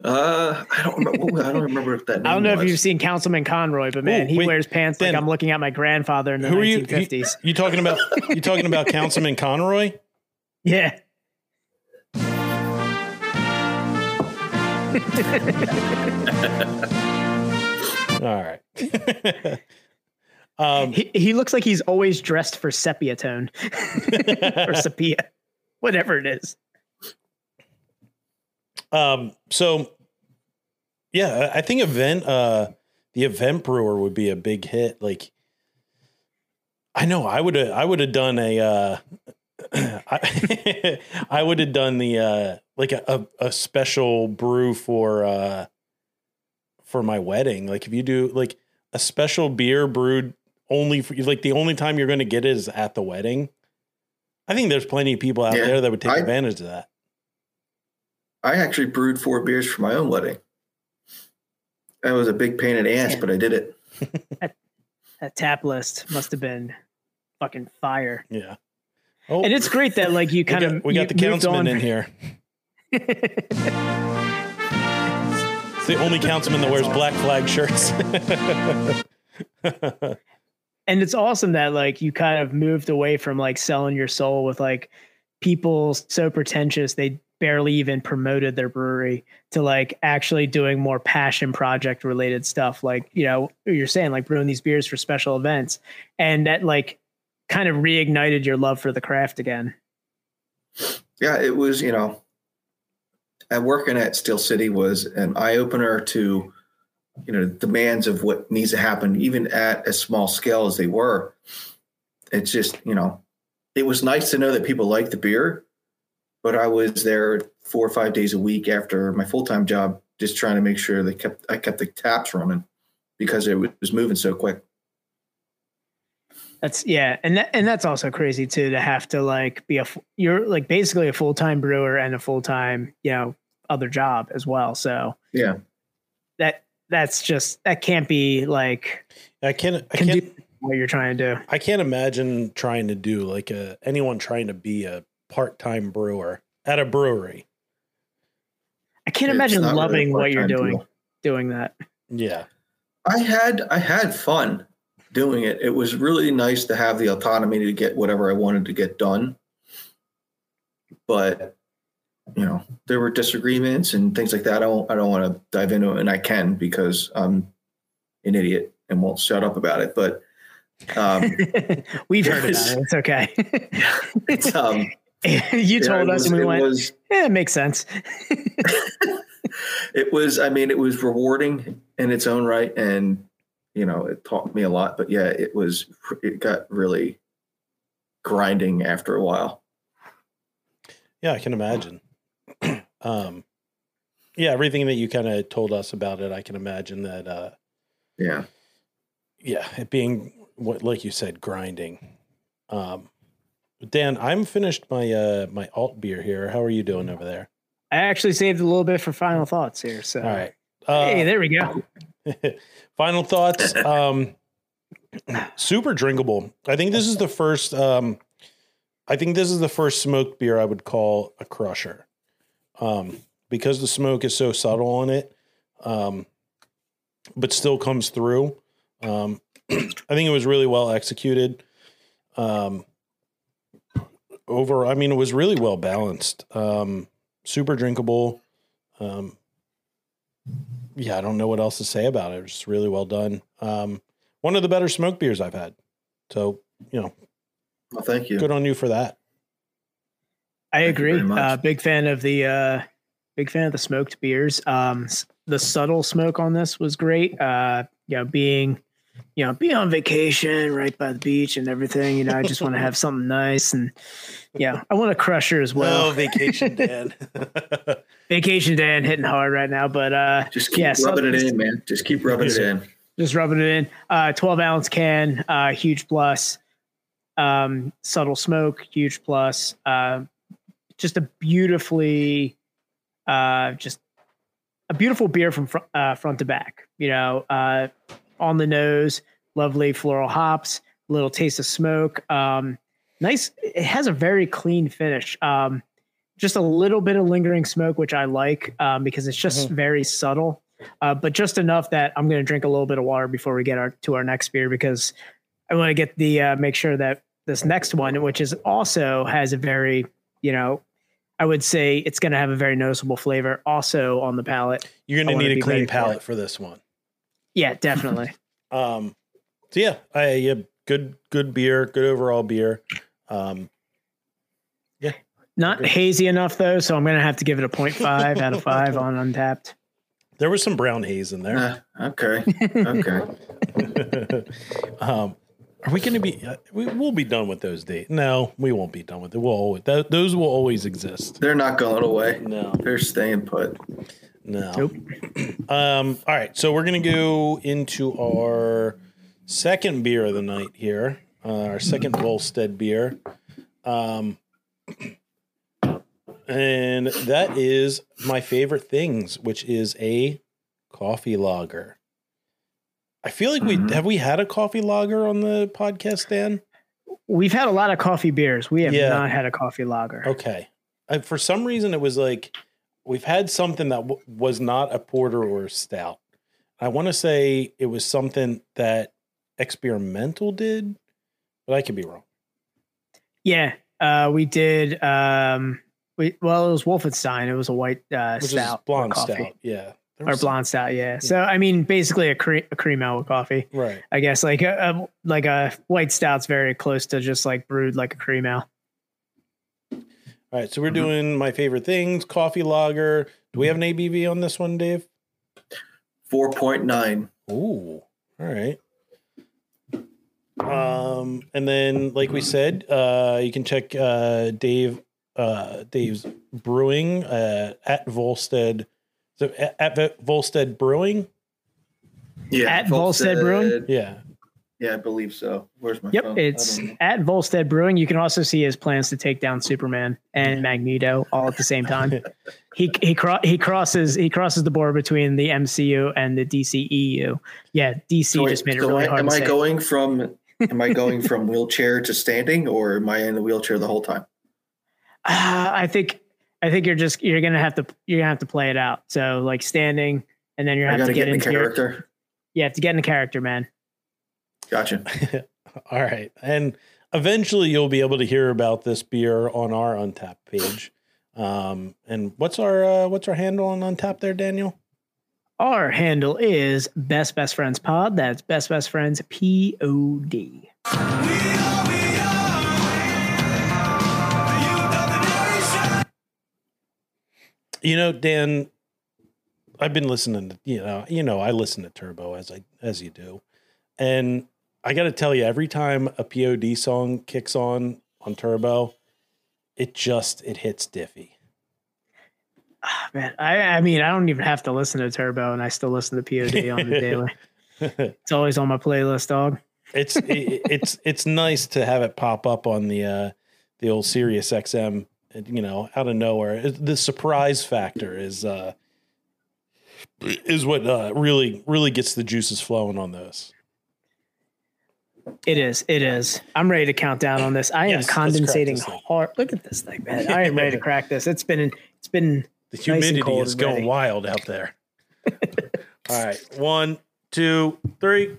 Uh, I don't remember. I don't remember if that. I don't know was. if you've seen Councilman Conroy, but man, Ooh, he wears pants Then like I'm looking at my grandfather in the 1950s. You, you, you talking about? you talking about Councilman Conroy? Yeah. All right. um, He, he looks like he's always dressed for sepia tone or sepia, whatever it is. Um, so yeah, I think event uh the event brewer would be a big hit. Like I know I would have I would have done a uh I, I would have done the uh like a, a, a special brew for uh for my wedding. Like if you do like a special beer brewed only for like the only time you're gonna get it is at the wedding. I think there's plenty of people out Yeah, there that would take I- advantage of that. I actually brewed four beers for my own wedding. That was a big pain in the ass, Yeah. but I did it. That tap list must have been fucking fire. Yeah. Oh, And it's oh. great that like you we kind got, of we got the you moved councilman in here. It's the only councilman that wears black flag shirts. and it's awesome that like you kind of moved away from like selling your soul with like people so pretentious they barely even promoted their brewery to like actually doing more passion project related stuff. Like you know you're saying like brewing these beers for special events. And that like kind of reignited your love for the craft again. Yeah, it was, you know, at working at Steel City was an eye opener to, you know, demands of what needs to happen, even at a small scale as they were. It's just, you know, it was nice to know that people like the beer, but I was there four or five days a week after my full time job, just trying to make sure they kept I kept the taps running because it was moving so quick. That's yeah, and that, and that's also crazy too to have to like be a you're like basically a full time brewer and a full time you know other job as well. So Yeah. that that's just that can't be like I can't. I can can't. what you're trying to do. I can't imagine trying to do like a anyone trying to be a part-time brewer at a brewery. I can't It's imagine not really loving what you're doing deal. doing that. Yeah. I had I had fun doing it. It was really nice to have the autonomy to get whatever I wanted to get done. But you know, there were disagreements and things like that. I don't I don't want to dive into it, and I can because I'm an idiot and won't shut up about it. But um, We've heard about it. It's okay. it's um, you told it us was- and we went, was yeah, it makes sense. it was i mean it was rewarding in its own right and you know it taught me a lot but yeah it was it got really grinding after a while Yeah, I can imagine. um, yeah, everything that you kind of told us about it, I can imagine that. Uh, yeah yeah, it being what, like you said, grinding. Um, Dan, I'm finished my uh my alt beer here. How are you doing over there? I actually saved a little bit for final thoughts here. So All right. Uh, hey, there we go. Final thoughts. Um, super drinkable. I think this is the first. Um, I think this is the first smoked beer I would call a crusher, um, because the smoke is so subtle on it, um, but still comes through. Um, I think it was really well executed. Um, over, I mean, it was really well balanced. Um, super drinkable. Um, yeah, I don't know what else to say about it. It's really well done. Um, one of the better smoke beers I've had. So, you know, well thank you good on you for that. I Thank agree. Uh, big fan of the uh, big fan of the smoked beers. Um, the subtle smoke on this was great. Uh, you know, being you know, being on vacation right by the beach and everything. You know, I just want to have something nice and yeah, I want a crusher as well. oh, vacation, Dan. Vacation day and hitting hard right now, but uh, just keep yeah, rubbing it in man just keep rubbing it in just rubbing it in. Uh, 12 ounce can, uh, huge plus. Um, subtle smoke, huge plus. Uh, just a beautifully, uh, just a beautiful beer from fr- uh, front to back. You know, uh, on the nose, lovely floral hops, little taste of smoke. Um, nice. It has a very clean finish. Um, just a little bit of lingering smoke, which I like um, because it's just very subtle uh, but just enough that I'm going to drink a little bit of water before we get our to our next beer because I want to get the uh, make sure that this next one, which is also has a very you know I would say it's going to have a very noticeable flavor also on the palate. You're gonna need a clean ready for palate for this one. Yeah, definitely. Um, so yeah, I yeah, good good beer, good overall beer. Um, Not hazy enough though, so I'm going to have to give it a 0.5 out of 5 on Untappd. there was some brown haze in there. Uh, okay. Okay. um, are we going to be? Uh, we, we'll be done with those dates. No, we won't be done with it. We'll always, th- those will always exist. They're not going away. No, They're staying put. no. Nope. Um, all right, so we're gonna go into our second beer of the night here. Uh, our second Volstead beer, um, and that is my favorite things, which is a coffee lager. I feel like we Mhm. have we had a coffee lager on the podcast, Dan. We've had a lot of coffee beers. We have Yeah. not had a coffee lager. Okay. I, for some reason, it was like we've had something that w- was not a porter or a stout. I want to say it was something that experimental did, but I could be wrong. Yeah, uh, we did. Um, we well, it was Wolfenstein. It was a white uh, Which stout, is blonde stout. Yeah. Or was- blonde stout. Yeah. So I mean, basically a cream a cream ale with coffee. Right. I guess like a, a like a white stout's very close to just like brewed like a cream ale. All right. So we're Mhm. doing my favorite things coffee lager. Do we have an ABV on this one, Dave? 4.9. Ooh, all right. Um, and then, like we said, uh, you can check uh, Dave, uh, Dave's Brewing uh, at Volstead. So at, at Volstead Brewing, Yeah. At Volstead Brewing? yeah. Yeah, I believe so. Where's my Yep, phone? I it's at Volstead Brewing. You can also see his plans to take down Superman and Magneto all at the same time. he he cro- he crosses he crosses the border between the MCU and the DCEU. Yeah, DC So wait, just made it so really I- hard. am to I say. going from am I going from wheelchair to standing or am I in the wheelchair the whole time? Uh, I think I think you're just you're gonna have to you're gonna have to play it out. So like standing, and then you're gonna have gotta get, get in into your, character. you have to get in the character, man. Gotcha. All right. And eventually you'll be able to hear about this beer on our Untappd page. Um, and what's our uh, what's our handle on Untappd there, Daniel? Our handle is Best Best Friends Pod. That's Best Best Friends P O D. You know, Dan, I've been listening to you know, you know, I listen to Turbo as I as you do. And I got to tell you every time a POD song kicks on on Turbo, it just it hits diffy. Ah, Man, I I mean I don't even have to listen to Turbo, and I still listen to POD on the daily. It's always on my playlist, dog. it's it, it's it's nice to have it pop up on the uh the old Sirius XM you know out of nowhere the surprise factor is uh is what uh really really gets the juices flowing on this It is. It is. I'm ready to count down on this. I Yes, am condensating hard. Look at this thing, man. I am ready to crack this. It's been it's been the humidity cold is going wild out there all right one two three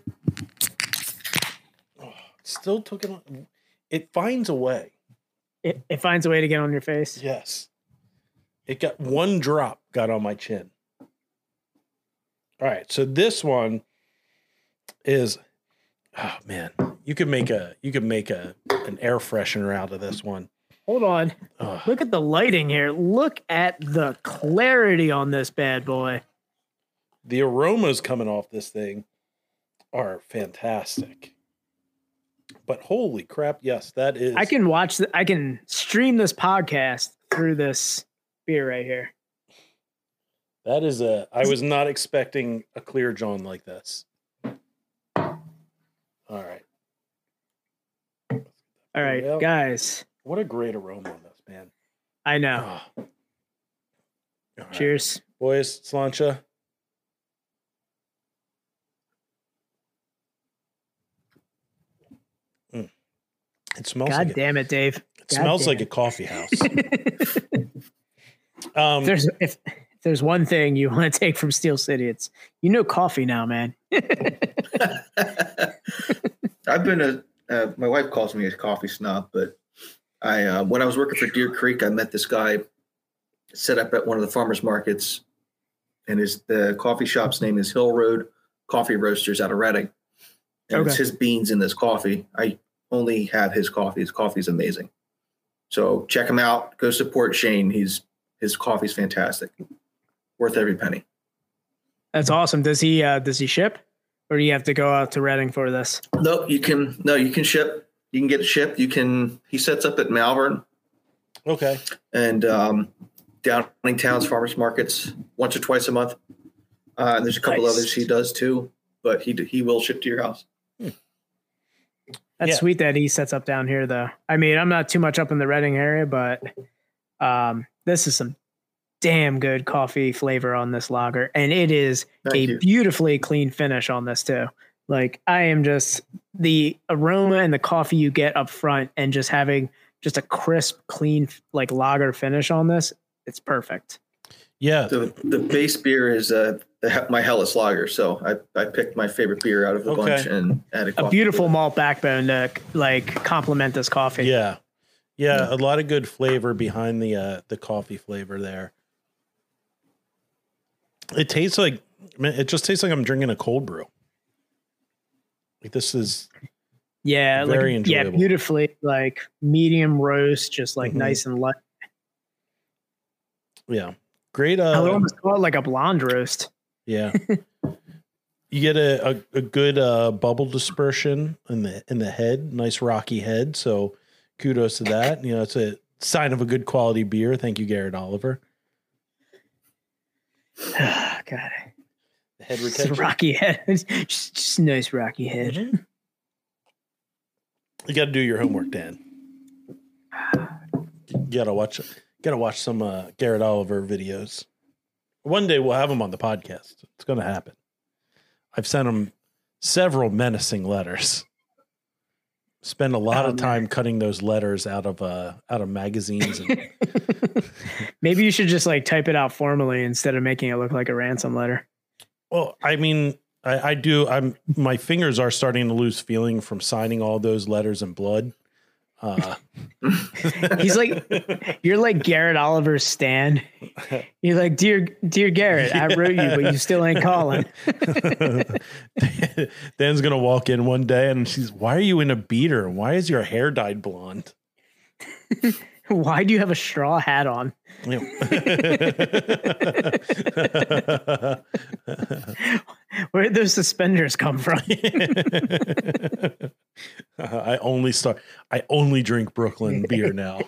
oh, still took it on it finds a way it, it finds a way to get on your face. Yes. It got one drop got on my chin. All right. So this one is oh man, you could make a you could make a an air freshener out of this one. Hold on. Ugh. Look at the lighting here. Look at the clarity on this bad boy. The aromas coming off this thing are fantastic. But holy crap, yes, that is I can watch the, I can stream this podcast through this beer right here. that is a I was not expecting a clear John like this. All right. All right, Yep. guys. What a great aroma on this, man. I know. Ah. All right. Cheers. Boys, Sláinte. Mm. It smells God like a, damn it, Dave. it God smells damn like a coffee house. um, If there's if, if there's one thing you want to take from Steel City, it's you know coffee now, man. I've been a uh, my wife calls me a coffee snob, but I uh, when I was working for Deer Creek, I met this guy set up at one of the farmers markets, and his the coffee shop's name is Hill Road Coffee Roasters out of Reading. And it's his beans in this coffee. I only have his coffee. His coffee is amazing. So check him out. Go support Shane. He's his coffee's fantastic. Worth every penny. That's awesome. Does he uh does he ship? Or do you have to go out to Reading for this? No, you can no, you can ship. You can get shipped. You can he sets up at Malvern Okay. and um, Downingtown's farmers markets once or twice a month. Uh, and there's a couple Nice. others he does too, but he he will ship to your house. That's Yeah. sweet that he sets up down here though. I mean, I'm not too much up in the Reading area, but um this is some damn good coffee flavor on this lager. And it is Thank a you. beautifully clean finish on this too. Like I am just the aroma and the coffee you get up front and just having just a crisp, clean like lager finish on this. It's perfect. Yeah. The the base beer is uh, the, He- my Helles Lager, so I, I picked my favorite beer out of the Okay. bunch and added A coffee beautiful to malt backbone to like complement this coffee. Yeah. Yeah, a lot of good flavor behind the uh the coffee flavor there. It tastes like man, it just tastes like I'm drinking a cold brew. Like this is Yeah, Very like, yeah, beautifully like medium roast, just like Mhm. nice and light. yeah. Great I would uh almost call it like a blonde roast. Yeah. you get a, a, a good uh bubble dispersion in the in the head, nice rocky head. So kudos to that. You know, it's a sign of a good quality beer. Thank you, Garrett Oliver. God, The head it's a retention. rocky head. just, just a nice rocky head. Mm-hmm. You got to do your homework, Dan. You gotta watch. Gotta watch some uh, Garrett Oliver videos. One day we'll have him on the podcast. It's gonna happen. I've sent him several menacing letters. Spend a lot of time cutting those letters out of uh out of magazines. And, Maybe you should just like type it out formally instead of making it look like a ransom letter. well, I mean, I, I do. I'm my fingers are starting to lose feeling from signing all those letters in blood. Uh, He's like, you're like Garrett Oliver's Stan. You're like, dear, dear Garrett, I wrote you, but you still ain't calling. Dan's gonna walk in one day and she's, "Why are you in a beater? Why is your hair dyed blonde?" Why do you have a straw hat on? Where did those suspenders come from? I only start. I only drink Brooklyn beer now.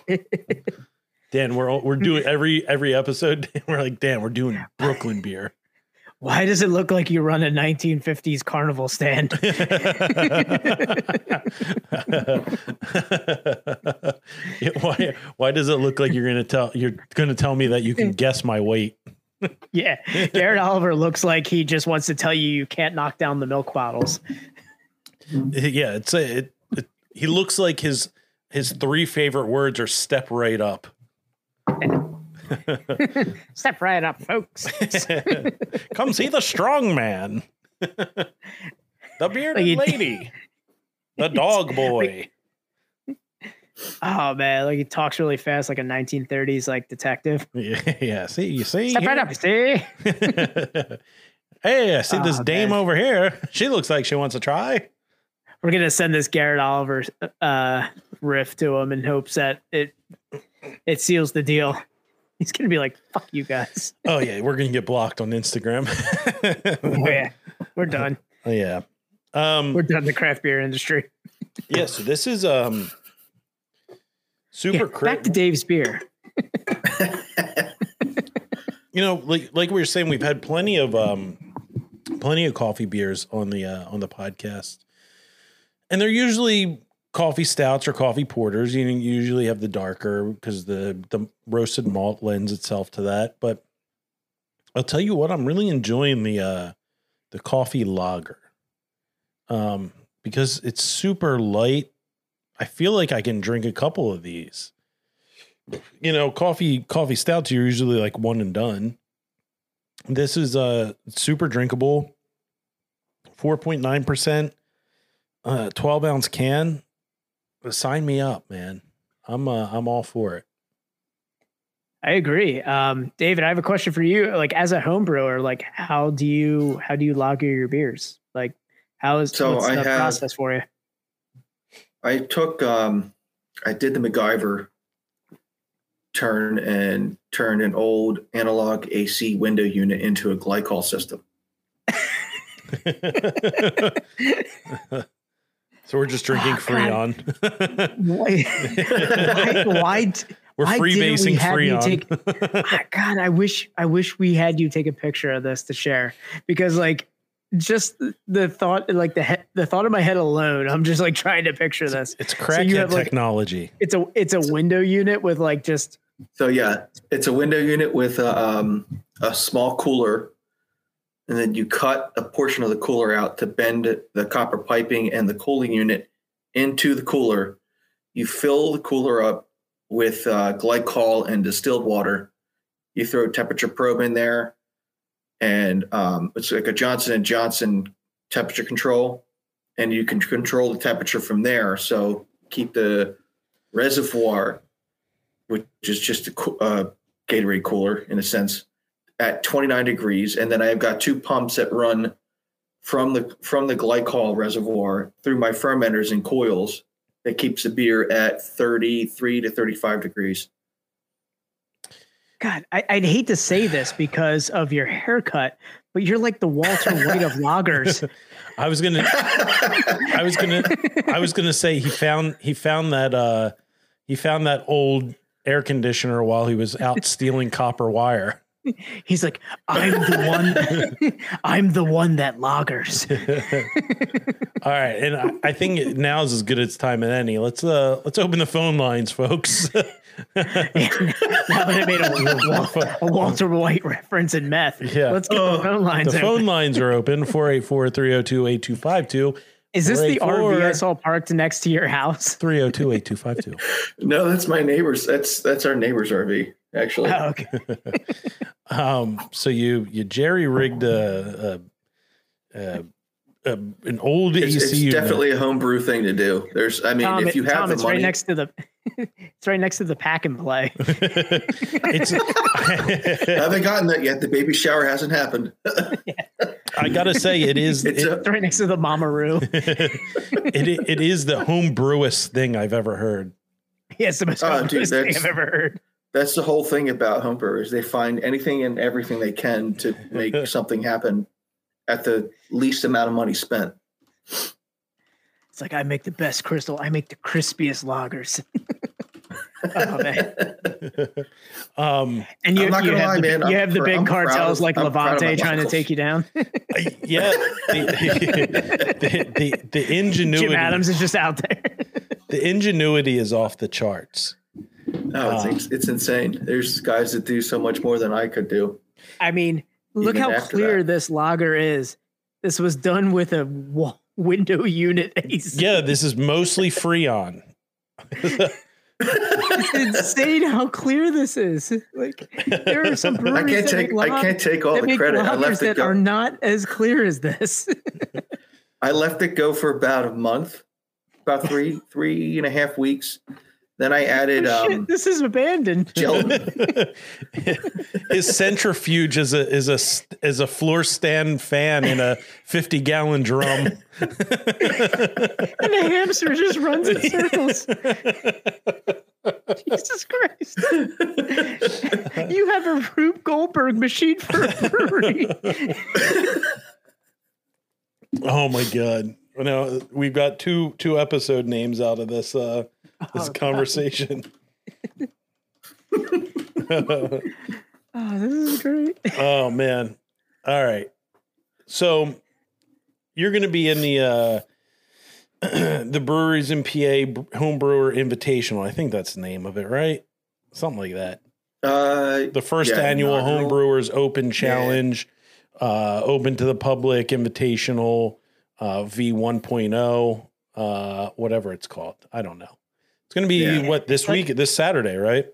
Dan, we're we're doing every every episode. We're like, Dan, we're doing Brooklyn beer. Why does it look like you run a 1950s carnival stand? Why why does it look like you're gonna tell you're gonna tell me that you can guess my weight? Yeah, Garrett Oliver looks like he just wants to tell you you can't knock down the milk bottles. Yeah, it's a, it, it. He looks like his his three favorite words are "step right up." Step right up, folks. Come see the strong man, the bearded Like lady, the dog boy. Oh man, like he talks really fast, like a 1930s like detective. Yeah, yeah. See, you see. Step right up, see? hey, I see this Oh, dame man. over here. She looks like she wants to try. We're gonna send this Garrett Oliver uh, riff to him in hopes that it it seals the deal. He's gonna be like, "Fuck you guys." Oh yeah, we're gonna get blocked on Instagram. Oh, yeah, we're done. Oh, yeah. Um. We're done the craft beer industry. Yeah. So this is um. Super Yeah, cra- back to Dave's beer. you know, like like we were saying, we've had plenty of um, plenty of coffee beers on the uh, on the podcast, and they're usually coffee stouts or coffee porters. You usually have the darker because the the roasted malt lends itself to that. But I'll tell you what, I'm really enjoying the uh, the coffee lager, um, because it's super light. I feel like I can drink a couple of these you know, coffee coffee stouts are usually like one and done. This is uh super drinkable, four point nine percent, uh, twelve ounce can. Sign me up, man. I'm uh, I'm all for it. I agree. Um, David, I have a question for you. Like as a home brewer, like how do you how do you lager your beers? Like how is So what's I the have- process for you? I took um I did the MacGyver turn and turned an old analog AC window unit into a glycol system. so we're just drinking Oh, God. Freon. Why, why, why we're why didn't we freebasing have you Freon. Ah, God, I wish I wish we had you take a picture of this to share because like just the- the thought like the he- the thought in my head alone, I'm just like trying to picture this. it's you crackhead have, like- technology. It's a it's a window unit with like just So yeah, it's a window unit with a, um, a small cooler, and then you cut a portion of the cooler out to bend the copper piping and the cooling unit into the cooler. You fill the cooler up with uh, glycol and distilled water. You throw a temperature probe in there, and um, it's like a Johnson and Johnson temperature control, and you can control the temperature from there. So keep the reservoir which is just a uh, Gatorade cooler in a sense, at 29 degrees, and then I've got two pumps that run from the from the glycol reservoir through my fermenters and coils that keeps the beer at 33 to 35 degrees. God, I, I'd hate to say this because of your haircut, but you're like the Walter White of lagers. I was gonna I was gonna I was gonna say he found he found that uh he found that old air conditioner while he was out stealing copper wire. He's like, I'm the one. I'm the one that lagers. All right, and I, I think now's as good as time as any. Let's uh let's open the phone lines, folks. Now that I made a, a Walter White reference in meth, Yeah. let's get the phone lines. the open. phone lines are open 484-302-8252 Is this the RV I saw parked next to your house? 302-8252. no, that's my neighbor's. That's that's our neighbor's RV actually. Oh, okay. Um, so you you jerry rigged a, a, a, a an old It's, AC it's unit. definitely a homebrew thing to do. There's, I mean, Tom, if you have Tom, the it's money, right next to the. It's right next to the pack and play. it's I haven't gotten that yet. The baby shower hasn't happened. I gotta say it is It's it, a, right next to the Mamaroo. it, it is the home brewest thing I've ever heard. Yeah, the most Oh, dude, thing that's- I've ever heard. that's the whole thing about homebrewers. They find anything and everything they can to make something happen at the least amount of money spent. It's like I make the best crystal. I make the crispiest lagers. oh man! Um, And you, I'm not you gonna have lie, the, man. you I'm have the big I'm cartels of- like I'm proud of my Levante trying to take you down. I- yeah, the, the, the, the ingenuity Jim Adams is just out there. the ingenuity is off the charts. No, it's, it's, it's insane. There's guys that do so much more than I could do. I mean, look how clear that. this lager is. This was done with a wa- window unit AC. Yeah, this is mostly Freon. It's insane how clear this is. Like there are some I can't that take make I can't take all the credit. I left it that are not as clear as this. I left it go for about a month, about three three and a half weeks. Then I added Oh, Shit, um, this is abandoned. gelatin. His centrifuge is a is a is a floor stand fan in a fifty gallon drum. and the hamster just runs in circles. Jesus Christ. you have a Rube Goldberg machine for a brewery. Oh my god! No, we've got two two episode names out of this uh this Oh, conversation. oh, this is great. oh man! All right, so you're going to be in the uh the breweries in PA home brewer invitational. I think that's the name of it, right? Something like that. Uh, the first Yeah, annual inaugural. home brewers open challenge uh open to the public invitational uh v 1.0 uh whatever it's called i don't know it's gonna be Yeah. what this week this saturday right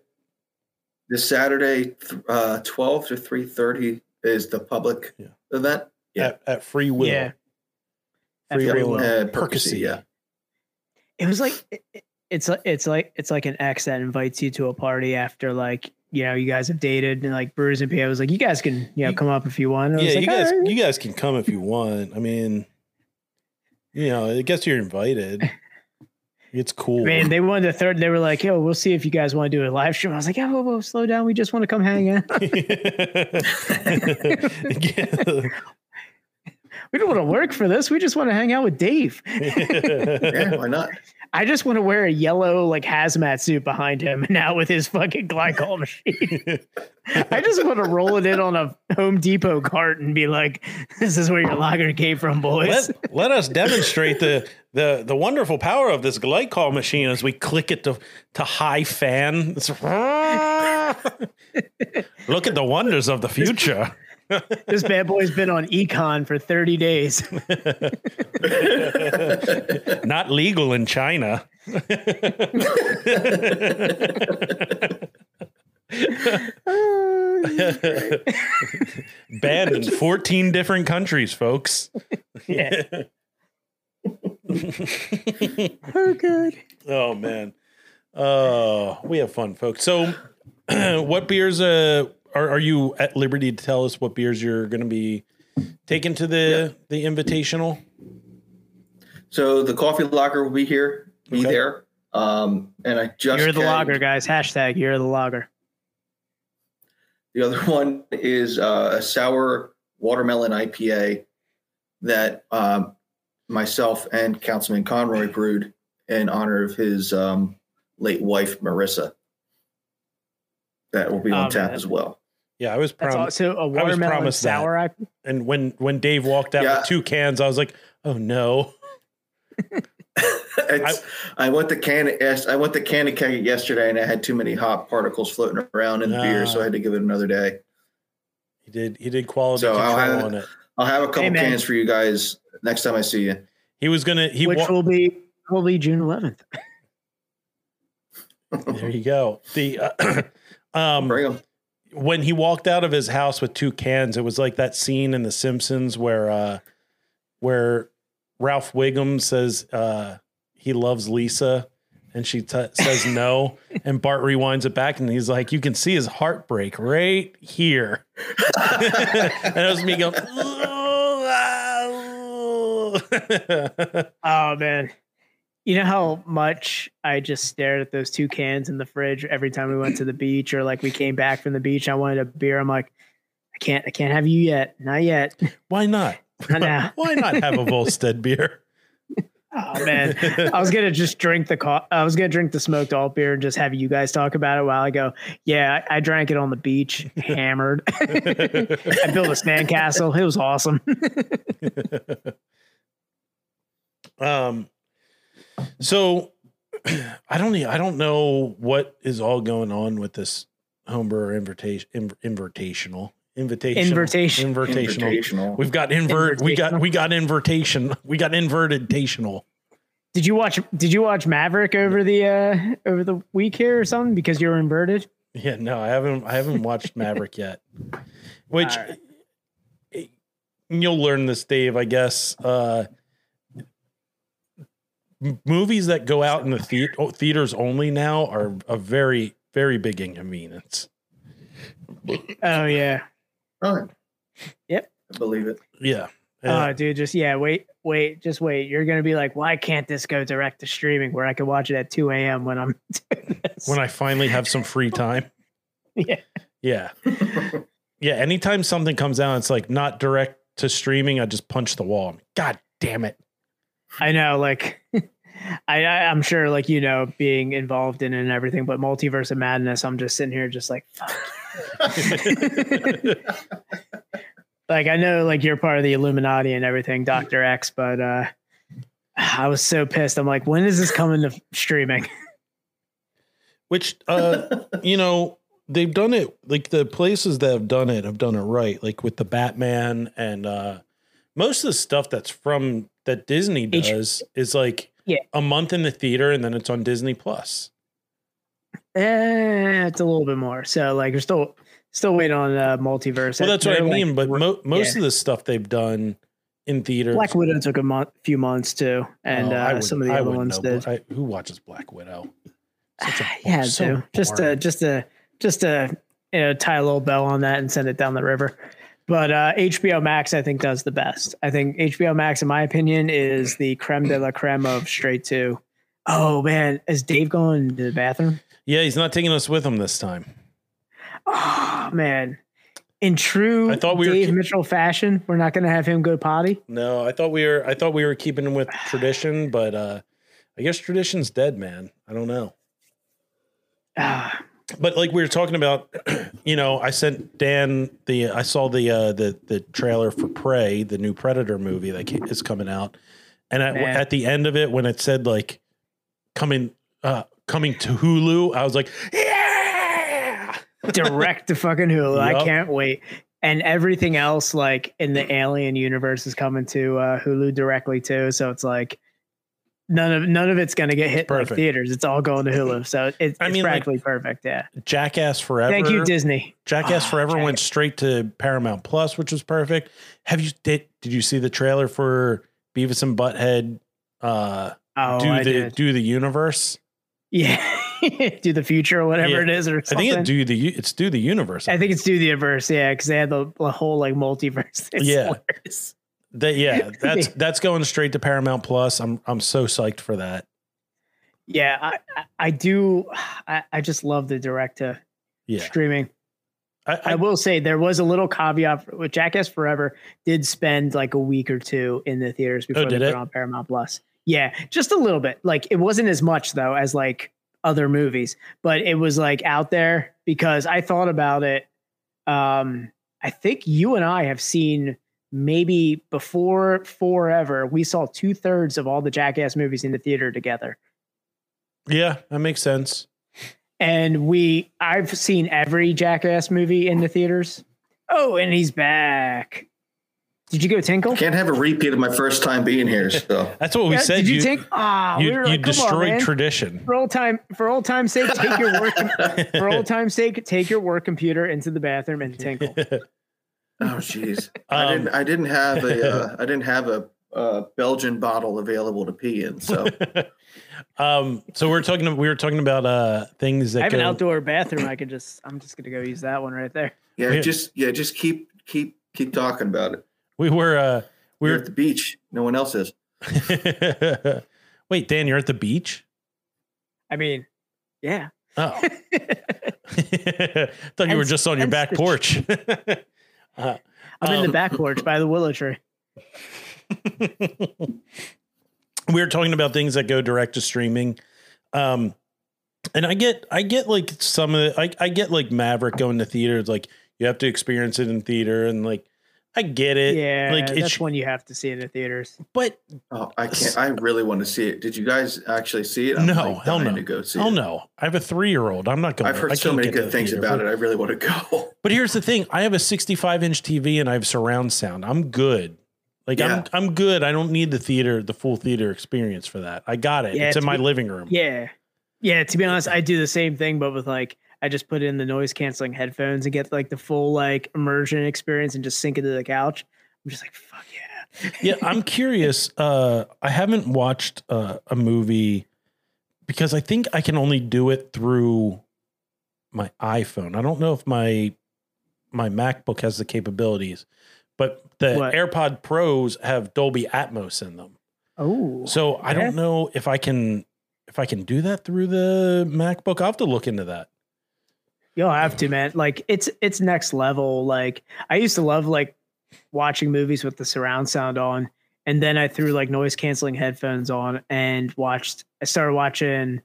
this Saturday, uh, twelve to three thirty is the public Yeah. event. Yeah. at, at free will Yeah. Free Free will Will. Uh, Percy, Percy. yeah. It was like it- it- it's like it's like it's like an ex that invites you to a party after like you know, you guys have dated and like Brewers and PA was like, you guys can, you know, come up if you want. And I was Yeah, like, you guys, "All right." you guys can come if you want. I mean, you know, I guess you're invited. It's cool. I mean, they wanted the third. They were like, "Yo, we'll see if you guys want to do a live stream." I was like, "Yeah, whoa, whoa, slow down. We just want to come hang out. Yeah. we don't want to work for this. We just want to hang out with Dave. Yeah, why not? I just want to wear a yellow like hazmat suit behind him now with his fucking glycol machine. I just want to roll it in on a Home Depot cart and be like, "This is where your lager came from, boys." let, let us demonstrate the, the the wonderful power of this glycol machine as we click it to to high fan. It's- Look at the wonders of the future. This bad boy's been on econ for 30 days. Not legal in China. Banned in 14 different countries, folks. yeah. oh, good. Oh man. Oh, we have fun, folks. So, what beers uh are, are you at liberty to tell us what beers you're going to be taking to the the invitational? So the coffee lager will be here, be Okay. there. Um, and I just You're the kegged- logger, guys. Hashtag you're the logger. The other one is uh, a sour watermelon IPA that um, myself and Councilman Conroy brewed in honor of his um, late wife, Marissa. That will be on Oh, tap man. as well. Yeah, I was That's promised. also a watermelon promised that. sour. I- And when when Dave walked out Yeah. with two cans, I was like, "Oh no!" It's, I, went to can yes, I went to can of keg it yesterday, and I had too many hop particles floating around in the beer, so I had to give it another day. He did. He did quality So I'll control have- on it. I'll have a couple Hey, cans for you guys next time I see you. He was gonna. He which wa- will be probably June 11th. there you go. The uh, um Bring 'em. When he walked out of his house with two cans, it was like that scene in The Simpsons where uh where Ralph Wiggum says uh he loves Lisa and she t- says no and Bart rewinds it back and he's like you can see his heartbreak right here. and it was me going Oh man. You know how much I just stared at those two cans in the fridge every time we went to the beach or like we came back from the beach. I wanted a beer. I'm like, I can't, I can't have you yet. Not yet. Why not? Not now. Why not have a Volstead beer? Oh man. I was gonna just drink the co- I was gonna drink the smoked alt beer and just have you guys talk about it while I go. Yeah, I, I drank it on the beach, hammered. I built a sandcastle. It was awesome. Um, so I don't, I don't know what is all going on with this homebrewer invitation, invitational, invitation, Invitation. invitational. Invitational. We've got invert, we got, Invitational. we got invitation, we got invertedtational. Did you watch did you watch Maverick over the uh over the week here or something? Because you're inverted? Yeah, no, I haven't, I haven't watched Maverick yet. Which All right. eh, you'll learn this, Dave. I guess. Uh, m- movies that go out in the thea- oh, theaters only now are a very, very big inconvenience. Oh yeah. All right. Yep. I believe it. Yeah. Oh dude, just yeah, wait, wait, just wait. You're gonna be like, why can't this go direct to streaming where I can watch it at 2 a.m. when I'm doing this? when I finally have some free time. Yeah. Yeah. Yeah. Anytime something comes out, it's like not direct to streaming. I just punch the wall. God damn it. I know, like I, I I'm sure like you know, being involved in it and everything, but multiverse of madness, I'm just sitting here just like fuck. like I know like you're part of the Illuminati and everything, Dr. X, but uh I was so pissed. I'm like, when is this coming to streaming? Which, uh, you know, they've done it like the places that have done it have done it right, like with the Batman and uh, most of the stuff that's from that Disney H- does is like Yeah. a month in the theater and then it's on Disney Plus. Eh, it's a little bit more. So like we're still still waiting on uh, multiverse. Well, that's what I They're, like, mean. But mo- most yeah. of the stuff they've done in theaters, Black Widow took a month, few months too, and Oh, uh, would- some of the I other ones know, did. I, who watches Black Widow? Such a yeah, so too. Just to just to just to you know tie a little bell on that and send it down the river. But uh, HBO Max, I think, does the best. I think HBO Max, in my opinion, is the creme de la creme of straight to. Oh man, is Dave going to the bathroom? Yeah, he's not taking us with him this time. Oh man, in true I thought we were Dave keep- Mitchell fashion, we're not going to have him go potty. No, I thought we were. I thought we were keeping him with tradition, but uh I guess tradition's dead, man. I don't know. Ah, But like we were talking about, you know, I sent Dan the. I saw the uh the the trailer for Prey, the new Predator movie that is coming out, and at, at the end of it, when it said like coming uh coming to Hulu, I was like, yeah. direct to fucking Hulu. I can't wait. And everything else, like in the Alien universe, is coming to uh, Hulu directly too. So it's like none of none of it's going to get hit in like theaters. It's all going to Hulu. So it, it's I mean, like, practically perfect. Yeah. Jackass Forever. Thank you, Disney. Jackass Ah, Forever went straight to Paramount Plus, which was perfect. Have you did did you see the trailer for Beavis and Butthead uh Oh, do I the did. do the universe? Yeah. do the future or whatever Yeah. it is, or something. I something. think it do the it's do the universe. I think it's do the universe. Yeah, because they had the, the whole like multiverse. It's Yeah. hilarious. That yeah, that's that's going straight to Paramount Plus. I'm I'm so psyched for that. Yeah, I, I, do. I, I just love the direct to Yeah. streaming. I, I I, will say there was a little caveat with Jackass Forever did spend like a week or two in the theaters before Oh, they it? put it on Paramount Plus. Yeah, just a little bit. Like it wasn't as much though as like other movies, but it was like out there because I thought about it. Um, I think you and I have seen maybe before forever. We saw two thirds of all the Jackass movies in the theater together. yeah, that makes sense. and we I've seen every Jackass movie in the theaters. Oh, and he's back. Did you go tinkle? Can't have a repeat of my first time being here. So That's what we Yeah, said. Did you, you tink? Ah, you, we you like, come on, destroyed tradition. for old time for old time's sake, take your work for old time's sake, take your work computer into the bathroom and tinkle. oh jeez, I Um, didn't I didn't have a uh, I didn't have a, uh Belgian bottle available to pee in. So um, so we're talking. We were talking about uh things that I have an outdoor bathroom. I could just I'm just gonna go use that one right there. yeah, Yeah. just yeah, just keep keep keep talking about it. We were. uh We We're were. at the beach. No one else is. Wait, Dan, you're at the beach. I mean, yeah. Oh, I thought you were just on your back porch. Uh, I'm in the Um, back porch by the willow tree. we were talking about things that go direct to streaming. Um, and I get, I get like some of the, I, I get like Maverick going to theaters, like you have to experience it in theater, and like I get it. Yeah, like that's it's, one you have to see in the theaters. but Oh, I can't. I really want to see it. Did you guys actually see it? no, like, hell dying no, To go see hell it. no. I have a three year old. I'm not going. I've heard so many good things about it. I really want to go. But here's the thing: I have a 65 inch TV and I have surround sound. I'm good. Like Yeah. I'm, I'm good. I don't need the theater, the full theater experience for that. I got it. Yeah, it's in to my be- living room. Yeah. Yeah, to be honest, I do the same thing, but with like I just put in the noise canceling headphones and get like the full like immersion experience and just sink into the couch. I'm just like, fuck yeah. yeah, I'm curious. Uh, I haven't watched uh, a movie because I think I can only do it through my iPhone. I don't know if my my MacBook has the capabilities, but the What? AirPod Pros have Dolby Atmos in them. Oh. So I yeah. don't know if I can if I can do that through the MacBook. I'll have to look into that. You'll have to, man. Like it's it's next level. Like I used to love like watching movies with the surround sound on, and then I threw like noise canceling headphones on and watched. I started watching.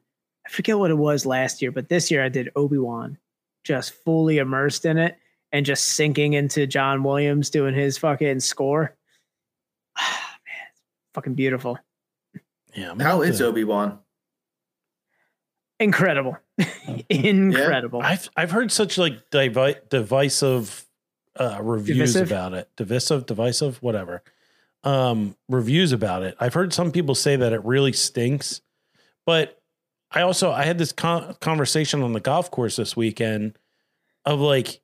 I forget what it was last year, but this year I did Obi Wan, just fully immersed in it and just sinking into John Williams doing his fucking score. man, it's fucking beautiful, Yeah. I'm How gonna is Obi Wan? incredible, incredible. I've I've heard such like divi- divisive uh, reviews Divisive? about it. Divisive, divisive, whatever. Um, reviews about it. I've heard some people say that it really stinks, but I also I had this con- conversation on the golf course this weekend of like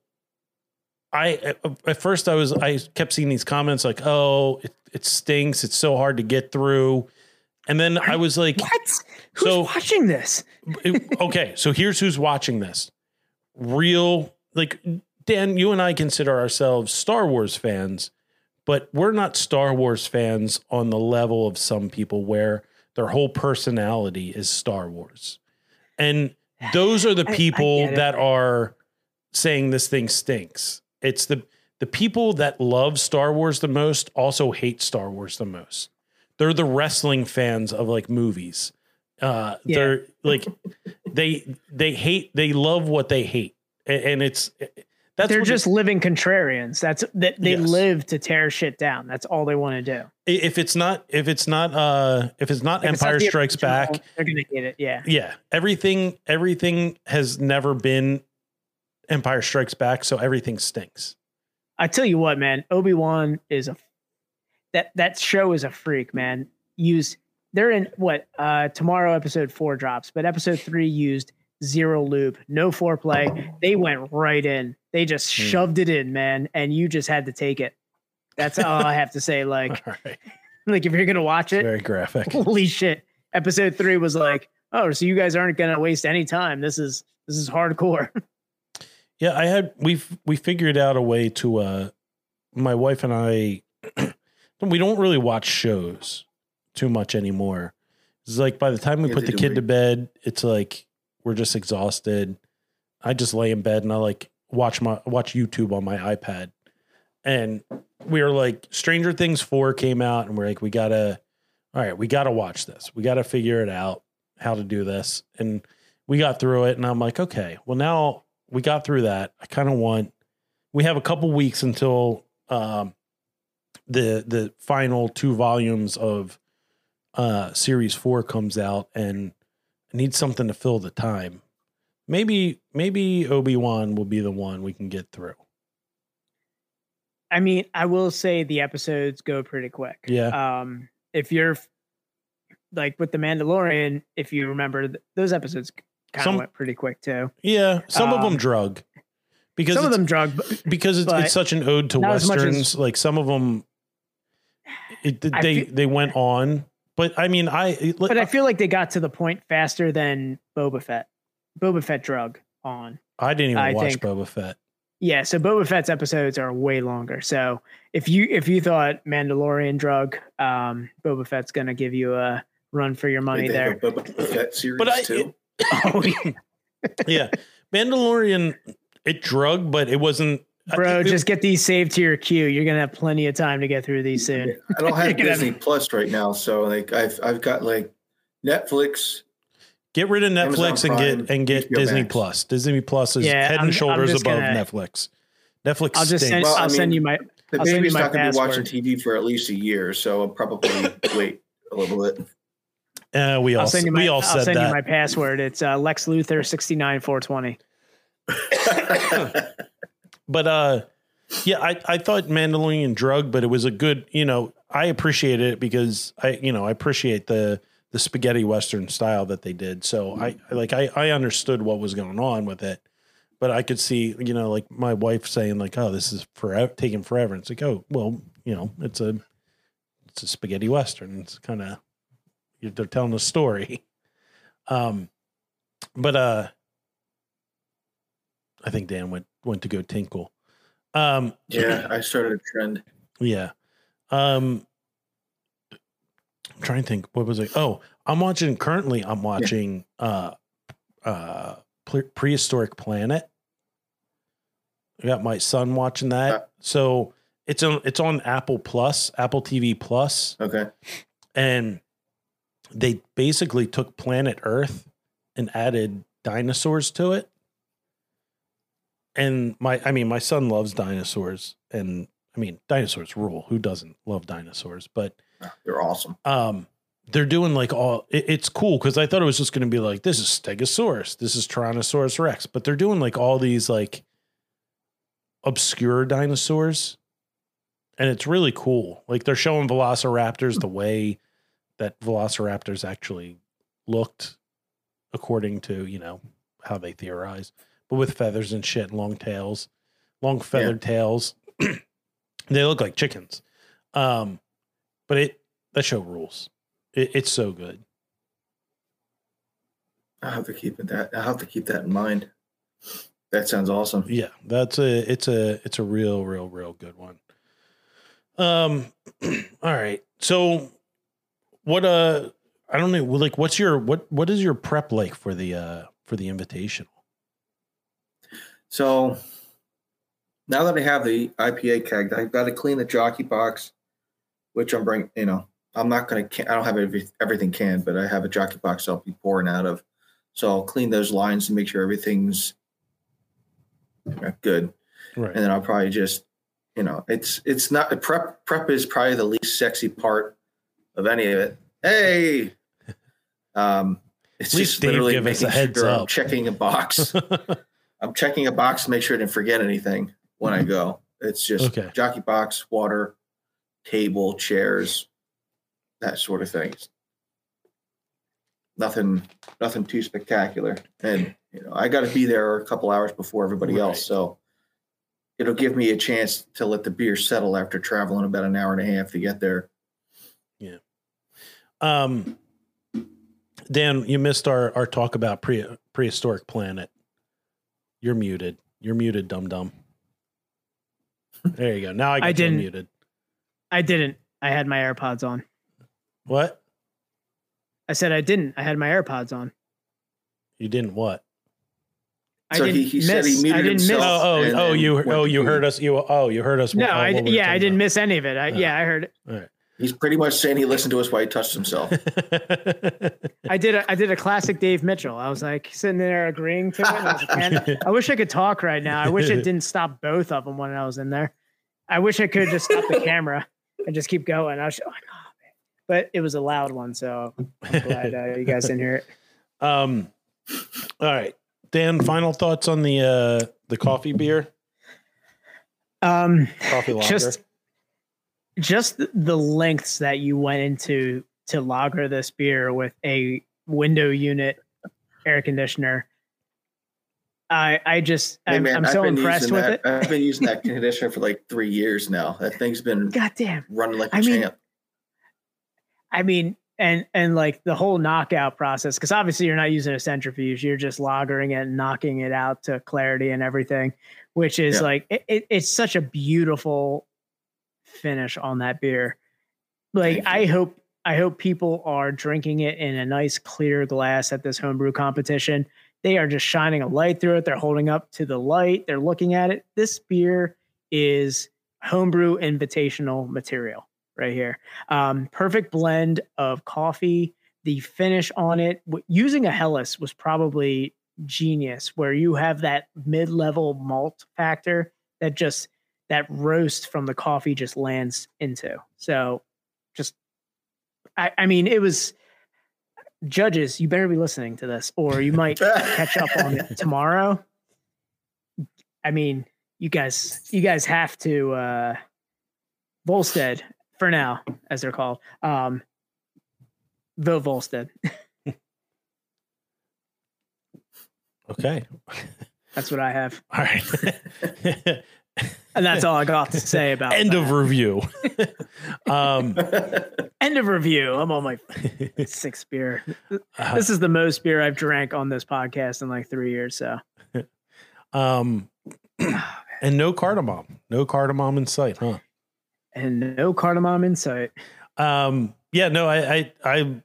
I at- at first I was I kept seeing these comments like oh it, it stinks it's so hard to get through and then I was like what? Who's So- watching this? okay, so here's who's watching this. real like Dan, you and I consider ourselves Star Wars fans, but we're not Star Wars fans on the level of some people where their whole personality is Star Wars. And those are the I- I people that are saying this thing stinks. It's the the people that love Star Wars the most also hate Star Wars the most. They're the wrestling fans of like movies. Uh Yeah. they're like they they hate they love what they hate. A- And it's that's They're just living contrarians. That's that they Yes. live to tear shit down. That's all they want to do. if it's not if it's not uh if it's not If it's not Empire Strikes Back, They're gonna get it. Yeah. yeah, everything everything has never been Empire Strikes Back, so everything stinks. I tell you what, man, Obi Wan is a that that show is a freak, man. Use they're in what uh tomorrow episode four drops, but episode three used zero loop, no foreplay. They went right in. They just Hmm. shoved it in, man, and you just had to take it. That's all I have to say. Like, right. like if you're gonna watch it, Very graphic. holy shit. Episode three was like, oh, so you guys aren't gonna waste any time. This is this is hardcore. Yeah, I had we've we figured out a way to uh my wife and I we don't really watch shows too much anymore. It's like by the time we Yeah, put the kid to bed, it's like we're just exhausted. I just lay in bed and I like watch my watch YouTube on my iPad. And we were like Stranger Things 4 came out and we're like we got to all right, we got to watch this. We got to figure it out how to do this. And we got through it and I'm like, okay, well now we got through that. I kind of want we have a couple weeks until um the the final two volumes of uh series 4 comes out and I need something to fill the time. Maybe maybe Obi-Wan will be the one we can get through. I mean, I will say the episodes go pretty quick. Yeah. Um, if you're like with the Mandalorian, if you remember, those episodes kind of went pretty quick too. Yeah, some of them Um, drug. Because Some of them drug, but because it's, it's such an ode to not as as- westerns like some of them it, they feel- they went on but i mean i it- but I feel like they got to the point faster than Boba Fett. Boba Fett drug on. i didn't even I watch think- boba fett Yeah, so Boba Fett's episodes are way longer. So if you if you thought Mandalorian drug, um, Boba Fett's gonna give you a run for your money they there. have a Boba Fett series But I- too. Oh, yeah. yeah mandalorian it drug but it wasn't I- Bro, it- just get these saved to your queue. You're gonna have plenty of time to get through these soon. I don't have You're gonna have- Disney Plus right now, so like I've I've got like Netflix. get rid of netflix Amazon and Prime, get and get HBO disney Max. plus disney plus is Yeah, head I'm- and I'm shoulders above gonna- netflix netflix I'll just send stinks. Well, I I'll send you my The I'll baby's not going to be watching. TV for at least a year, so I'll probably wait a little bit. Uh, we all I'll send you my we all I'll said send that you my password. It's uh, Lex Luthor sixty nine four twenty. but uh yeah i i thought mandalorian drug but it was a good you know i appreciated it because i you know i appreciate the the spaghetti western style that they did. So i like i i understood what was going on with it but i could see you know like my wife saying like oh this is forever taking forever. It's like oh well you know it's a it's a spaghetti western. It's kind of they're telling a story. Um but uh i think dan went went to go tinkle um yeah, I started a trend. yeah. Um I'm trying to think what was it? Oh, I'm watching currently I'm watching uh uh Pre- prehistoric planet. I got my son watching that. Uh. so it's on it's on Apple Plus, Apple TV Plus, Okay. and they basically took planet Earth and added dinosaurs to it. And my I mean my son loves dinosaurs and I mean dinosaurs rule. Who doesn't love dinosaurs? But They're awesome. um they're doing like all it, it's cool because I thought it was just going to be like this is Stegosaurus, this is Tyrannosaurus Rex, but they're doing like all these like obscure dinosaurs, and it's really cool. Like they're showing Velociraptors the way that Velociraptors actually looked, according to you know how they theorize, but with feathers and shit, and long tails, long feathered tails. they look like chickens. Um, but it that show rules. It, it's so good. I have to keep it that. I have to keep that in mind. That sounds awesome. Yeah, that's a it's a it's a real real real good one. Um all right. So what uh I don't know like what's your what what is your prep like for the uh for the invitational? So now that I have the IPA keg, I've got to clean the jockey box, which I'm bringing. You know, I'm not going to. I don't have every, everything canned, but I have a jockey box I'll be pouring out of. So I'll clean those lines and make sure everything's good, Right. and then I'll probably just, you know, it's it's not prep. Prep is probably the least sexy part of any of it. Hey, um, it's just Dave literally give us a making heads sure I'm up. checking a box. I'm checking a box to make sure I didn't forget anything when I go. It's just Okay. jockey box, water, table, chairs, that sort of thing. Nothing, nothing too spectacular. And you know, I got to be there a couple hours before everybody Right. else, so it'll give me a chance to let the beer settle after traveling about an hour and a half to get there. Yeah. Um, Dan, you missed our our talk about pre prehistoric planet. You're muted. You're muted, dum dum. There you go. Now I, got I you didn't. muted. I didn't. I had my AirPods on. What? I said I didn't. I had my AirPods on. You didn't what? I So didn't he- he said he miss. muted I didn't miss. himself. Oh, oh, oh, oh! You, oh, you heard us. You, oh, you heard us. No, oh, I what we yeah, I didn't miss any of it. I, Oh. yeah, I heard it. about. He's pretty much saying he listened to us while he touched himself. I did a I did a classic Dave Mitchell. I was like sitting there agreeing to it. I, was like, "Man, I wish I could talk right now. I wish it didn't stop both of them when I was in there. I wish I could have just stop the camera and just keep going. I was like, oh, man. but it was a loud one, so I'm glad uh, you guys didn't hear it. Um. All right, Dan. Final thoughts on the uh the coffee beer, Um, coffee lager. just just the lengths that you went into to lager this beer with a window unit air conditioner. I I just Hey, I'm, man, I'm I've so impressed with that. it. I've been using that conditioner for like three years now. That thing's been God damn. running like a I mean, champ. I mean, and and like the whole knockout process, because obviously you're not using a centrifuge, you're just lagering it and knocking it out to clarity and everything, which is Yeah. like it, it, it's such a beautiful finish on that beer. Like I hope I hope people are drinking it in a nice clear glass at this homebrew competition. They are just shining a light through it. They're holding up to the light. They're looking at it. This beer is homebrew invitational material right here. Um, perfect blend of coffee. The finish on it, using a Helles was probably genius, where you have that mid-level malt factor that just that roast from the coffee just lands into. So, just I, I mean, it was judges. You better be listening to this, or you might catch up on it tomorrow. I mean, you guys, you guys have to uh Volstead for now, as they're called. Um vote Volstead. okay. That's what I have. All right. And that's all I got to say about End of review. um, end of review. I'm on my sixth beer. uh, This is the most beer I've drank on this podcast in like three years. So um, and no cardamom. No cardamom in sight, huh? and no cardamom in sight. Um, yeah, no, I, I, I,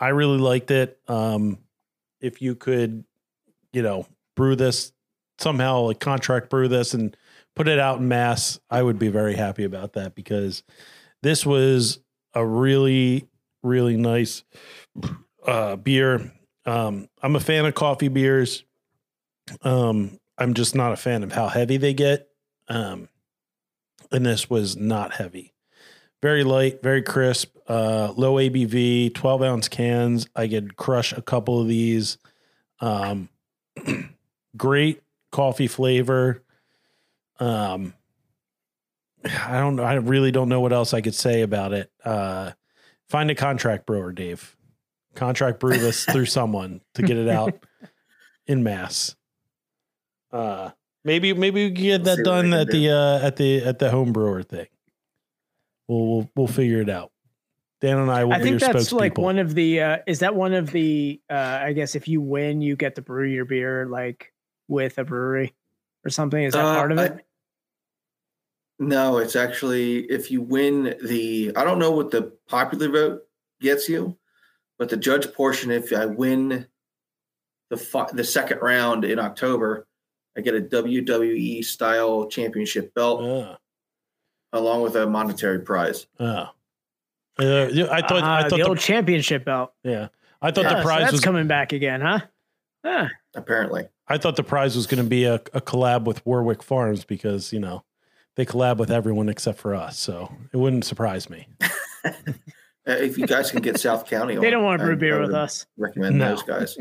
I really liked it. Um, if you could, you know, brew this somehow, like contract brew this and put it out in mass, I would be very happy about that because this was a really, really nice uh, beer. Um, I'm a fan of coffee beers. Um, I'm just not a fan of how heavy they get. Um, and this was not heavy very light, very crisp, uh, low ABV, 12 ounce cans. I could crush a couple of these. Um, great coffee flavor. Um, I don't know. I really don't know what else I could say about it. Uh, find a contract brewer, Dave. Contract brew this through someone to get it out in mass. Uh, maybe maybe we can get We'll that see what I done can at the uh, at the at the home brewer thing. We'll we'll we'll figure it out. Dan and I will I be think that's like one of the uh is that one of the uh I guess if you win you get to brew your beer like with a brewery. or something? Is that Uh, part of I- it? No, it's actually if you win the I don't know what the popular vote gets you, but the judge portion, if I win the fi- the second round in October, I get a WWE style championship belt Uh, along with a monetary prize. uh. Uh, yeah, I thought. I Ah, thought. the The, old championship belt. yeah, I thought Yeah, the so prize that's was. coming back again, huh? Huh. Apparently, I thought the prize was going to be a, a collab with Warwick Farms because you know they collab with everyone except for us, so it wouldn't surprise me. Uh, if you guys can get South County, They on, don't want to brew I- I beer with us. Recommend No. those guys.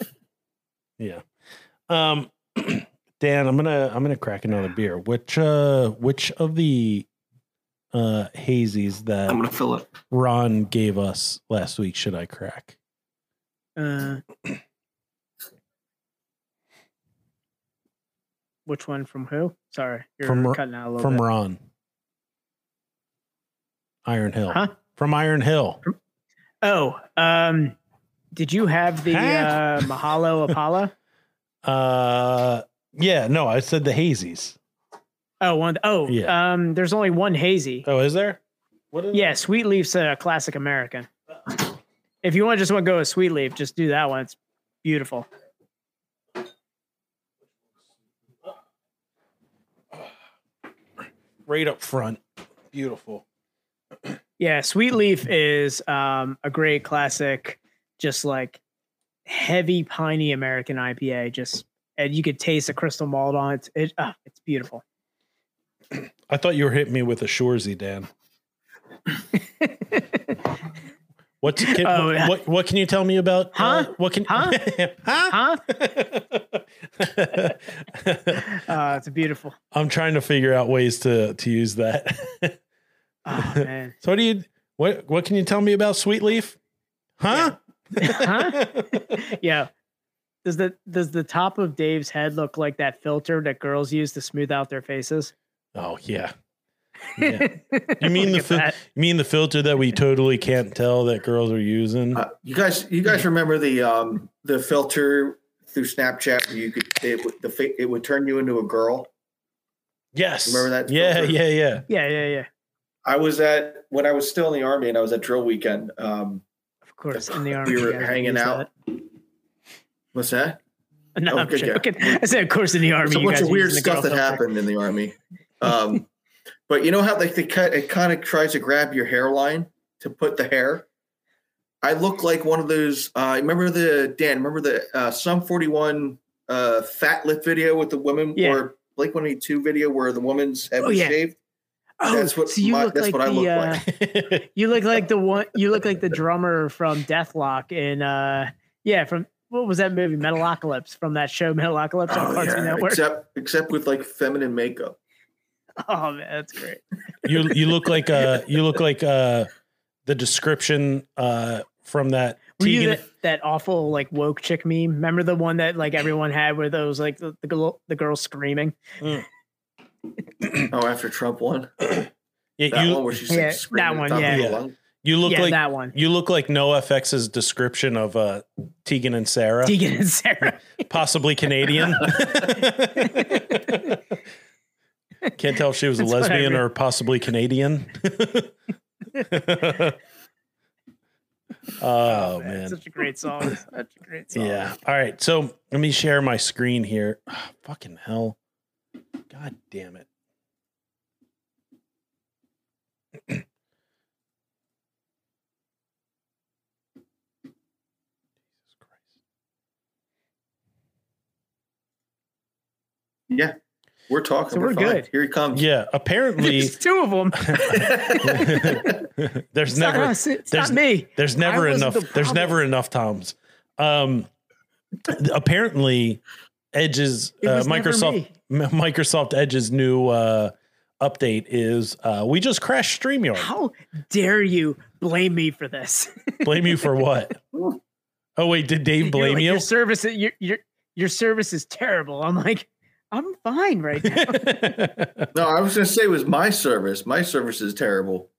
Yeah. Um, Dan, I'm gonna I'm gonna crack another beer. Which uh which of the uh hazies that I'm gonna fill it. Ron gave us last week should I crack? Uh, which one from who? Sorry, you're From cutting out a little From bit. Ron. Iron Hill. Huh? From Iron Hill. Oh, um, did you have the uh, Mahalo Apollo? Uh yeah, no, I said the hazies. Oh, one. Oh, Yeah. um, there's only one hazy. Oh, is there? What is Yeah, Sweet Leaf's a classic American. If you want to just want to go with Sweet Leaf, just do that one. It's beautiful. Right up front. Beautiful. Yeah, Sweet Leaf is um, a great classic, just like heavy piney American IPA. Just and you could taste the crystal malt on it. It ah, it's beautiful. I thought you were hitting me with a Shoresy, Dan. What's can, Oh, what, what what can you tell me about? uh, Huh? what can Huh? huh? Huh? Uh, it's beautiful. I'm trying to figure out ways to to use that. Oh man. so what do you what what can you tell me about Sweet Leaf? Huh? huh? Yeah. Does the does the top of Dave's head look like that filter that girls use to smooth out their faces? oh yeah. Yeah. You mean the fil- you mean the filter that we totally can't tell that girls are using? Uh, you guys, you guys remember the um the filter through Snapchat you could it would the it would turn you into a girl. yes. remember that Yeah, filter? yeah, yeah. Yeah, yeah, yeah. I was at when I was still in the army and I was at drill weekend. Um, Of course, in the army. we were gotta hanging use out. What's that? that. No, Oh, I'm good, yeah. joking. I said, of course, in the army. There's a bunch of weird stuff that filter. happened in the army. Um, but you know how like they cut it kind of tries to grab your hairline to put the hair. I look like one of those. Uh, remember the Dan? Remember the uh, Sum Forty One uh, fat lip video with the woman Yeah. or Blink One Eighty Two video where the woman's head Oh, was yeah. shaved? Oh, That's what so you my- look that's like what I the, look uh, like. You look like the one. You look like the drummer from Dethklok in. uh Yeah, from what was that movie? Metalocalypse from that show Metalocalypse on Oh, Cartoon yeah, Network. except except with like feminine makeup. oh man, that's great. you you look like uh you look like uh the description uh from that Were you that, that awful like woke chick meme? Remember the one that like everyone had where those like the, the, girl, the girl screaming? Oh, after Trump won, yeah, that you one where she's Yeah, like screaming that one, the top of yeah. Yeah. you look yeah, like that one. you look like NoFX's description of uh Tegan and Sara, Tegan and Sara. possibly Canadian. Can't tell if she was a That's what I lesbian or possibly Canadian. oh man. such a great song. Such a great song. Yeah. All right. So let me share my screen here. Ah, fucking hell. God damn it. Jesus Christ. Yeah, we're talking. So we're fine. good. Here he comes. Yeah. Apparently, There's two of them. there's It's not never us, it's there's- not me. there's never enough the there's never enough toms um apparently edge's uh, microsoft microsoft edge's new uh update is uh we just crashed streamyard How dare you blame me for this? blame you for what oh wait did dave blame like, you Your service, your your your service is terrible. I'm like, I'm fine right now. No, I was going to say it was my service. My service is terrible.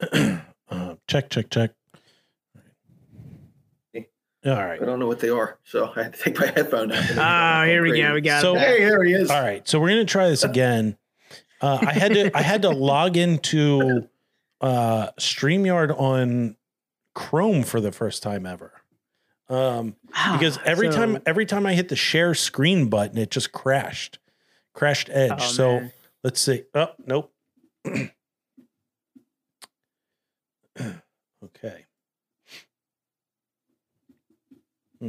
uh, check, check, check. All right. I don't know what they are, so I had to take my headphone out. Oh, here we go. We got So- it. Hey, here he is. All right, so we're gonna try this again. Uh, I had to I had to log into uh, Streamyard on Chrome for the first time ever. Um, because every So- time every time I hit the share screen button, it just crashed, crashed Edge. Oh, so man. let's see. Oh nope. okay. Hmm.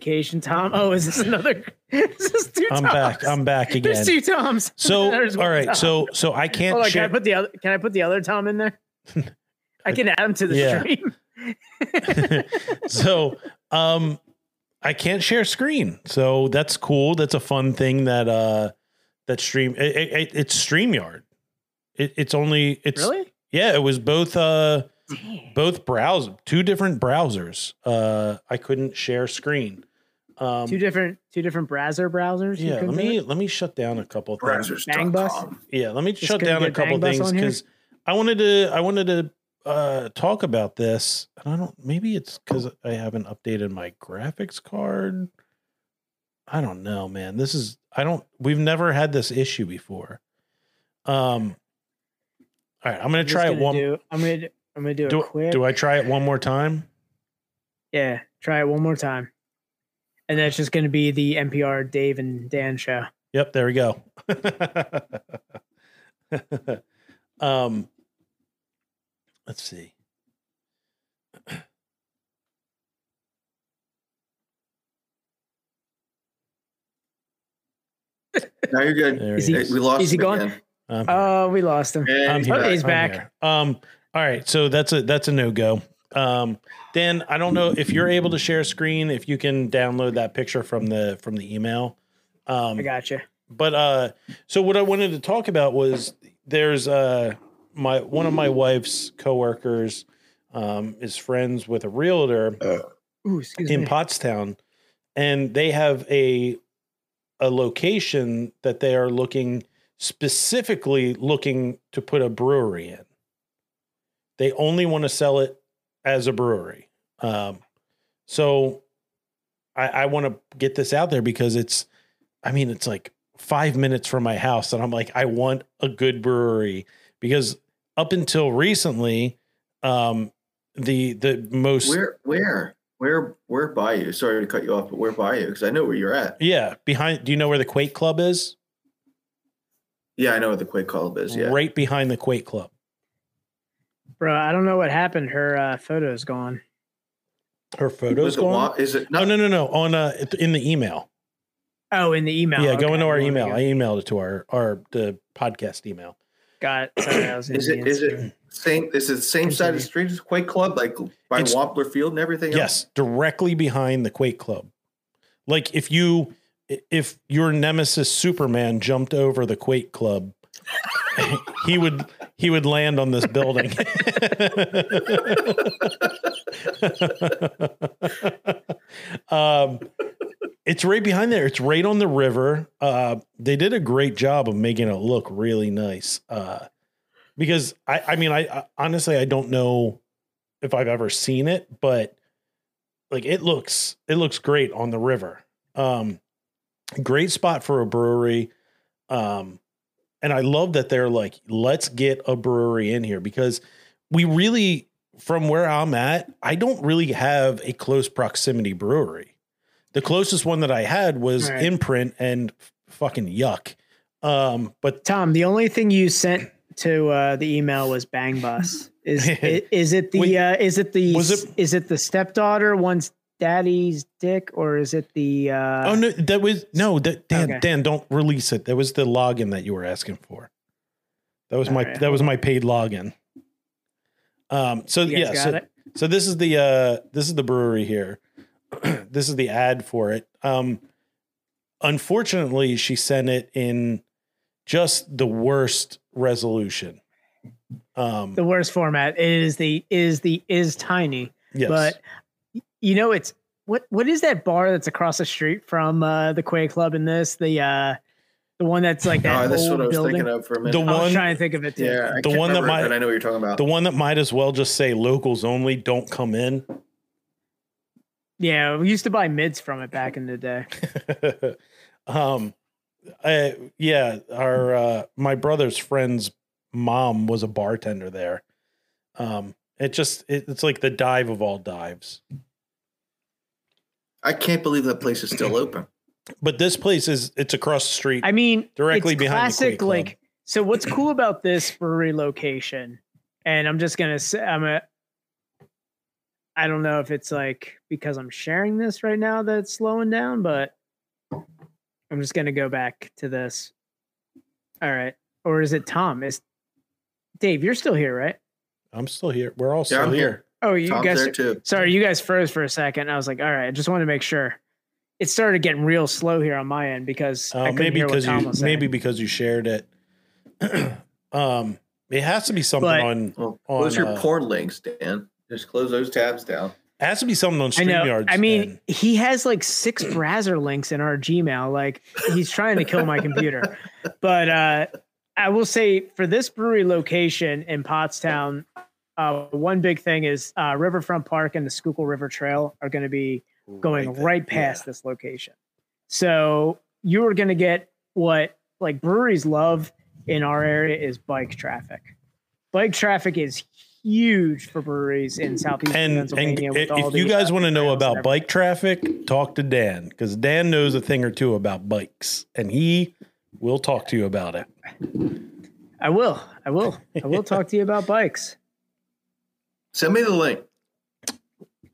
Vacation Tom. Oh, is this another? Is this two I'm Toms? back. I'm back again. There's two Toms. So all Tom. so so I can't Hold on, can I put the other? Can I put the other Tom in there? I can add him to the Yeah. stream. so um I can't share screen. So that's cool. That's a fun thing that uh that stream it, it, it- it's StreamYard. It, it's only it's really? yeah, it was both uh both browser two different browsers. Uh I couldn't share screen. Um Two different, two different browser browsers. yeah, let me it? let me shut down a couple of things. Browsers.com. Yeah, let me Just shut down a couple things because I wanted to I wanted to uh talk about this. And I don't maybe it's because I haven't updated my graphics card. I don't know, man. This is I don't we've never had this issue before. Um all right, I'm gonna I'm try it gonna one do- I'm gonna. I'm gonna do, do, it quick. do I try it one more time? Yeah, try it one more time. And that's just going to be the NPR Dave and Dan show. Yep, there we go. um let's see. Now you're good. There Is he he- is. Hey, we lost is he him gone? again. Oh, we lost him. Yeah, I'm he's here. Oh, back. he's I'm back. here. Um, all right, so that's a that's a no go. Um, Dan, I don't know if you're able to share screen. If you can download that picture from the from the email. Um, I got you. but uh, so what I wanted to talk about was there's uh my one of my wife's coworkers um, is friends with a realtor Ooh, excuse in me. Pottstown, and they have a a location that they are looking specifically looking to put a brewery in. They only want to sell it as a brewery. Um, so I, I want to get this out there because it's, I mean, it's like five minutes from my house, and I'm like, I want a good brewery because up until recently, um, the the most Where, where, where, where by you? Sorry to cut you off, but where by you? Because I know where you're at. Yeah, behind. Do you know where the Quake Club is? Yeah, I know what the Quake Club is. Yeah. Right behind the Quake Club. Bro, I don't know what happened. Her uh, photo's gone. Her Was photos it gone. wa- Is it? No, Not, no, no, no. On uh, in the email. Oh, in the email. yeah, go into our email. I emailed it to our our the podcast email. Got it. Sorry, Is in it? the Is it same? Is it the same side of the street as Quake Club, like by It's- Wampler Field and everything? else? Yes, directly behind the Quake Club. Like if you if your nemesis Superman jumped over the Quake Club, he would he would land on this building. um, it's right behind there. It's right on the river. Uh, they did a great job of making it look really nice. Uh, because I, I mean, I, I honestly I don't know if I've ever seen it, but like it looks it looks great on the river. Um, great spot for a brewery. Um, and I love that they're like, let's get a brewery in here because we really, from where I'm at, I don't really have a close proximity brewery. The closest one that I had was Right. Imprint and fucking yuck. Um, but Tom, the only thing you sent to uh, the email was Bang Bus. Is i- is it the Wait, uh, is it the was it- is it the stepdaughter wants daddy's dick or is it the uh, oh no, that was no, that Dan, Okay. Dan, don't release it. That was the login that you were asking for. That was my All right, that was my paid login. Um, so yeah, so, it? So this is the uh this is the brewery here. this is the ad for it. Um unfortunately she sent it in just the worst resolution. Um The worst format it is the is the is tiny, yes. but you know it's what what is that bar that's across the street from uh, the Quake Club in this? The uh, the one that's like that Oh, that's old what I was building. thinking of for a minute. The I was one- trying to think of it too. yeah, I The can't one that remember it, might- but I know what you're talking about. The one that might as well just say locals only, don't come in. Yeah, we used to buy mids from it back in the day. um, I, yeah, our uh, my brother's friend's mom was a bartender there. Um, it just it, it's like the dive of all dives. I can't believe that place is still open. But this place is it's across the street. I mean, Directly it's behind the classic. Club. Like, so what's cool about this brewery location? And I'm just gonna say, I'm a. I don't know if it's like because I'm sharing this right now that it's slowing down, but I'm just gonna go back to this. All right, or is it Tom? Is Dave? You're still here, right? I'm still here. We're all still I'm here. here. Oh, you Tom's guys. there too. Sorry, you guys froze for a second. I was like, all right, I just wanted to make sure. It started getting real slow here on my end because I Uh, couldn't maybe because you was maybe because you shared it. um, it has to be something But- on. Well, On, close your uh, porn links, Dan. Just close those tabs down. It has to be something on I know. StreamYard. I mean, he has like six browser links in our Gmail. Like he's trying to kill my computer. But uh, I will say for this brewery location in Pottstown, uh, one big thing is uh, Riverfront Park and the Schuylkill River Trail are going to be going there. right past this location. So you are going to get what like breweries love in our area is bike traffic. Bike traffic is huge for breweries in southeast and and Pennsylvania. all if you guys want to know about bike traffic, talk to Dan because Dan knows a thing or two about bikes, and he will talk to you about it. I will. I will. I will talk to you about bikes. Send me the link.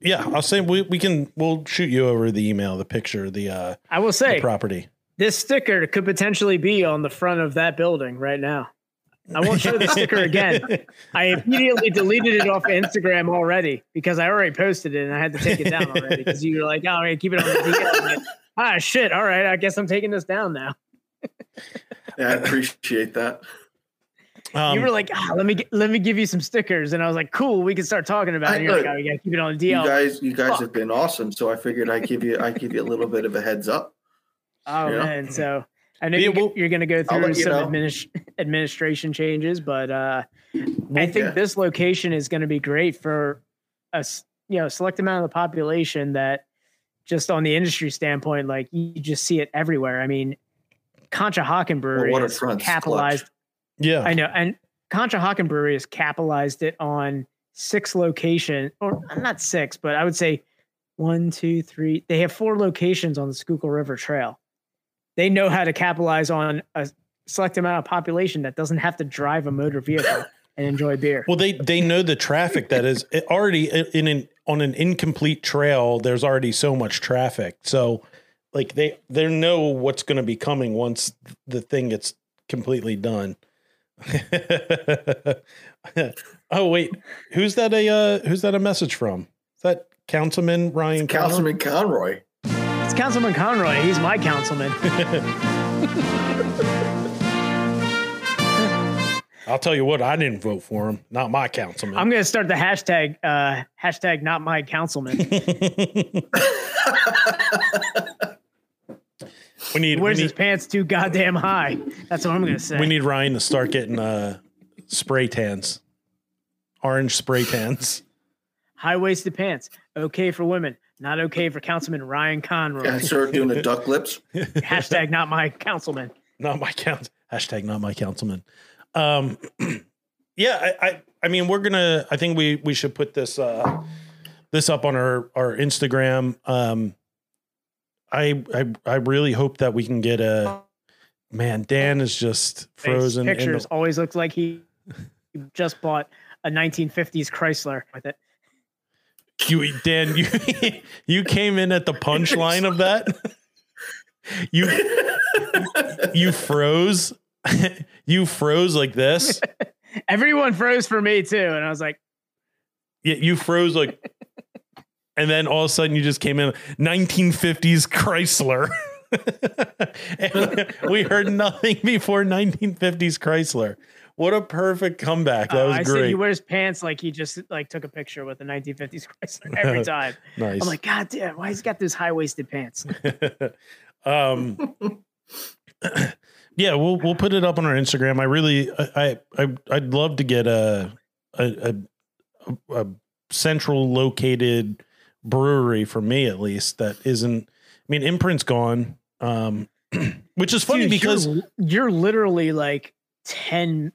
Yeah, I'll say we, we can we'll shoot you over the email, the picture, the uh I will the say property. this sticker could potentially be on the front of that building right now. I won't show the sticker again. I immediately deleted it off Instagram already because I already posted it and I had to take it down already because you were like, "Oh, right, keep it on the DL." Like, ah, shit. All right, I guess I'm taking this down now. Yeah, I appreciate that. Um, you were like, ah, let me get, let me give you some stickers, and I was like, cool, we can start talking about it. You're like, look, oh, you gotta keep it on the You guys, you guys Fuck. have been awesome. So I figured I give you, I give you a little bit of a heads up. Oh Yeah. man, so I know Yeah, you, well, you're going to go through some know. adminis- administration changes, but uh, I think Yeah. this location is going to be great for a you know select amount of the population that just on the industry standpoint, like you just see it everywhere. I mean, Conshohocken Brewery Well, has capitalized. Yeah, I know, and Conshohocken Brewery has capitalized it on six location, or not six, but I would say one, two, three. They have four locations on the Schuylkill River Trail. They know how to capitalize on a select amount of population that doesn't have to drive a motor vehicle and enjoy beer. Well, they they know the traffic that is already in an on an incomplete trail. There's already so much traffic, so like they they know what's going to be coming once the thing gets completely done. oh wait, who's that a uh, who's that a message from? Is that Councilman Ryan? Conner? Councilman Conroy. It's Councilman Conroy. He's my councilman. I'll tell you what, I didn't vote for him. Not my councilman. I'm going to start the hashtag uh, hashtag not my councilman. we need we Wears his need, pants too goddamn high. That's what I'm going to say. we need Ryan to start getting uh spray tans, orange spray tans. high waisted pants. Okay for women. Not okay for Councilman Ryan Conroy. Yeah, start doing the duck lips. Hashtag not my councilman. not my count hashtag not my councilman um yeah I, I i mean we're gonna i think we we should put this uh this up on our our instagram um i i i really hope that we can get a man dan is just frozen His pictures. the, always look like he he just bought a 1950s Chrysler with it. you dan you you came in at the punchline of that? You you froze you froze like this? Everyone froze for me too, and I was like, Yeah, you froze like, and then all of a sudden you just came in 1950s Chrysler. And we heard nothing before 1950s Chrysler. what a perfect comeback. That Uh, was I said great. he wears pants like he just like took a picture with a 1950s Chrysler every time. nice. I'm like, God damn, why he's got those high waisted pants? um yeah we'll we'll put it up on our instagram i really i i i'd love to get a a, a, a central located brewery for me at least that isn't i mean imprint's gone um which is funny Dude, because you're, you're literally like 10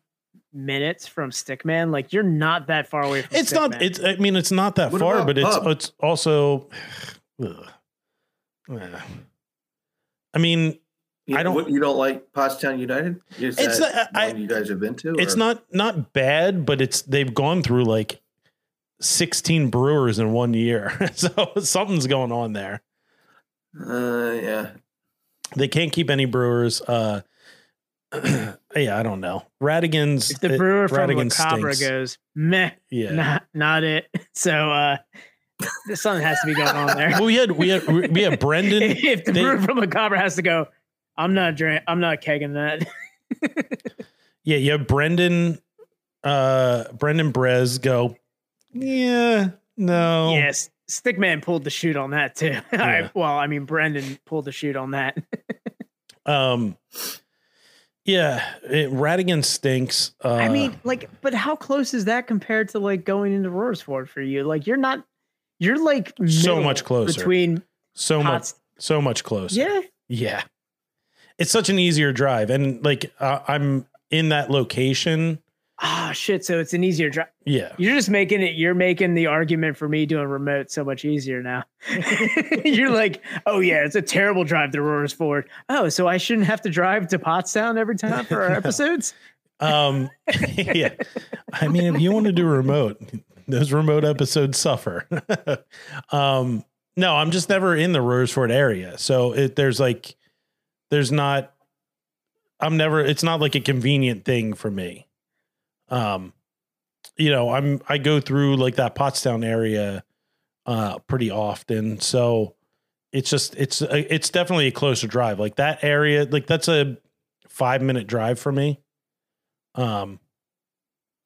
minutes from Stickman. Like you're not that far away from it's not it's i mean it's not that What far but it's pub? it's also ugh. I mean You, I don't- What, you don't like Pottstown United? Is It's that not- I- you guys have been to? it's or- not not bad, but it's they've gone through like 16 brewers in one year. so something's going on there. Uh, yeah. They can't keep any brewers. Uh yeah, I don't know. Radigan's if the it- brewer from Radigan Macabre goes, meh, Yeah. not not it. So uh something has to be going on there. Well, we had we had we had Brendan. if the they- brewer from Macabre has to go, I'm not drink I'm not kegging that. Yeah, you have Brendan uh Brendan Brez go. Yeah, no. Yes. Stickman pulled the shoot on that too. I- well, I mean Brendan pulled the shoot on that. Um yeah, it, Radigan stinks. Uh, I mean, like, but how close is that compared to like going into Royersford for you? Like, you're not, you're like So much closer. between so much so much closer. Yeah, Yeah. It's such an easier drive. And like, uh, I'm in that location. Ah, shit. So it's an easier drive. Yeah. You're just making it. You're making the argument for me doing remote so much easier now. you're like, oh yeah, it's a terrible drive to Royersford. Oh, so I shouldn't have to drive to Pottstown every time for our episodes. Um, yeah. I mean, if you want to do remote, those remote episodes suffer. um, no, I'm just never in the Royersford area. So it, there's like, there's not, I'm never, it's not like a convenient thing for me. Um, you know, I'm, I go through like that Pottstown area, uh, pretty often. So it's just, it's, it's definitely a closer drive. Like that area, like that's a five minute drive for me um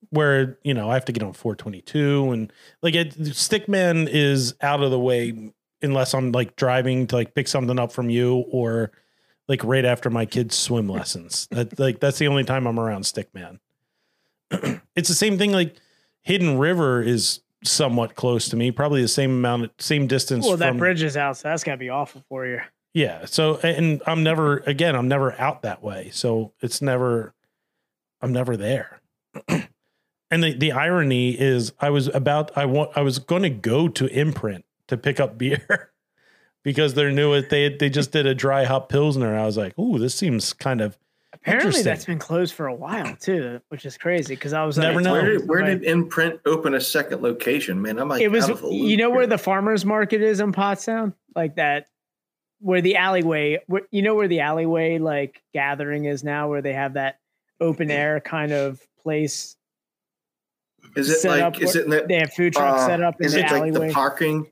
where you know i have to get on 422 and like it stickman is out of the way unless i'm like driving to like pick something up from you or like right after my kids swim lessons that like that's the only time i'm around stickman it's the same thing like hidden river is somewhat close to me probably the same amount same distance Well, that from, bridge is out, so that's gotta be awful for you. yeah. So and I'm never again, I'm never out that way. So it's never I'm never there. and the, the irony is I was about I want I was going to go to Imprint to pick up beer because they're new they they just did a dry hop pilsner. I was like, Oh, this seems kind of Apparently, that's been closed for a while too, which is crazy. Because I was Never like, know. Where did, where like- did Imprint open a second location? Man, I'm like, it was out of the you loop know where the farmers market is in Pottstown, like that, where the alleyway, where, you know where the alleyway like gathering is now, where they have that open air kind of place. is it set like up is it in the, They have food trucks uh, set up in is the it like alleyway. the parking?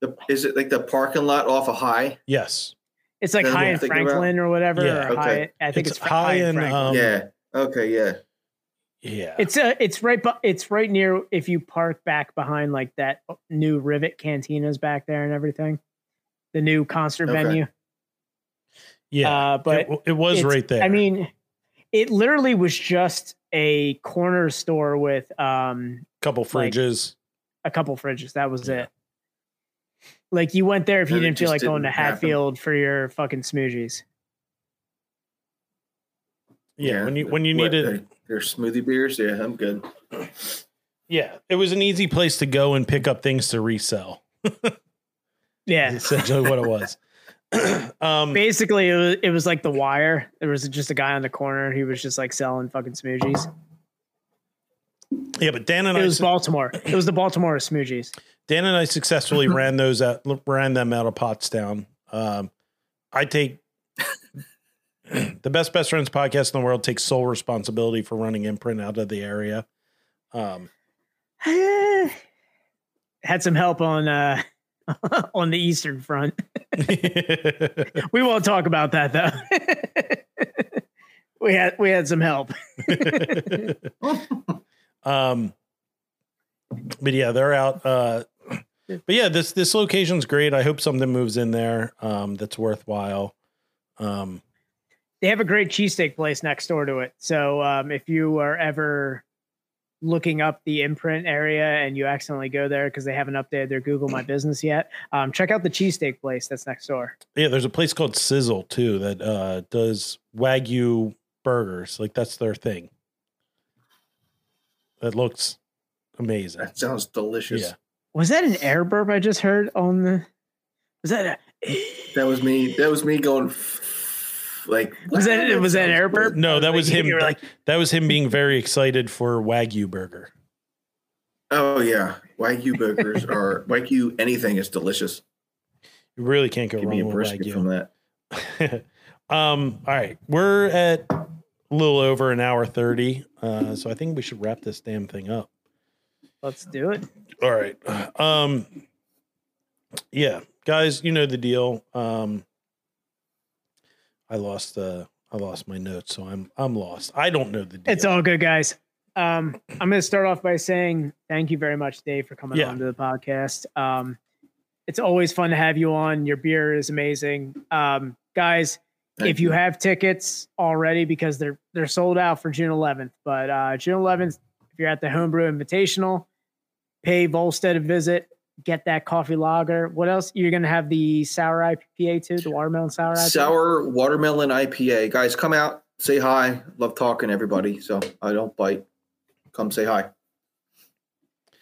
The, is it like the parking lot off a high? yes. It's like High I'm in thinking about. Franklin or whatever. Yeah, or okay. high, I think It's it's, High High in in, Franklin. um, yeah. Okay. Yeah. Yeah. It's uh it's right bu- it's right near if you park back behind like that new Rivet cantinas back there and everything. The new concert Okay. venue. yeah. Uh but it, it was right there. I mean, it literally was just a corner store with um couple like- fridges. a couple fridges. That was Yeah. it. Like you went there if you And didn't feel just like going to didn't happen. Hatfield for your fucking smoothies. yeah, when you when you What, needed their- their smoothie beers. Yeah, I'm good. Yeah, it was an easy place to go and pick up things to resell. Yeah. Essentially, what it was. um, Basically, it was, it was like the wire. There was just a guy on the corner. He was just like selling fucking smoothies. Yeah, but Dan and I It I, was Baltimore. It was the Baltimore smoogies. Dan and I successfully ran those out, ran them out of Pottstown. Um, I take the best best friends podcast in the world takes sole responsibility for running imprint out of the area. Um, Had some help on uh on the Eastern Front. We won't talk about that though. we had we had some help. Um, but yeah, they're out. Uh, but yeah, this this location's great. I hope something moves in there um, that's worthwhile. Um, they have a great cheesesteak place next door to it. So um, if you are ever looking up the imprint area and you accidentally go there because they haven't updated their Google My Business yet, um, check out the cheesesteak place that's next door. yeah, there's a place called Sizzle too that uh, does wagyu burgers. Like that's their thing. That looks amazing. That sounds delicious. Yeah. Was that an air burp I just heard on the? Was that a? That was me. That was me going like Was that was that an air burp? No, that was Like, him. you were like, that was him being very excited for wagyu burger. Oh yeah, wagyu burgers are wagyu. Anything is delicious. You really can't go Give me a wrong with wagyu. from that. um, all right, we're at a little over an hour thirty, uh, so I think we should wrap this damn thing up. Let's do it. All right, um, yeah, guys, you know the deal. Um, I lost uh, I lost my notes, so I'm I'm lost. I don't know the deal. It's all good, guys. Um, I'm going to start off by saying thank you very much, Dave, for coming Yeah. on to the podcast. Um, it's always fun to have you on. Your beer is amazing, um, guys. Thank if you have tickets already, because they're they're sold out for June 11th, but uh, June 11th, if you're at the Homebrew Invitational, pay Volstead a visit, get that coffee lager. What else? You're going to have the sour IPA too, the watermelon sour IPA. Sour watermelon IPA. Guys, come out, say hi. Love talking to everybody. So I don't bite. Come say hi.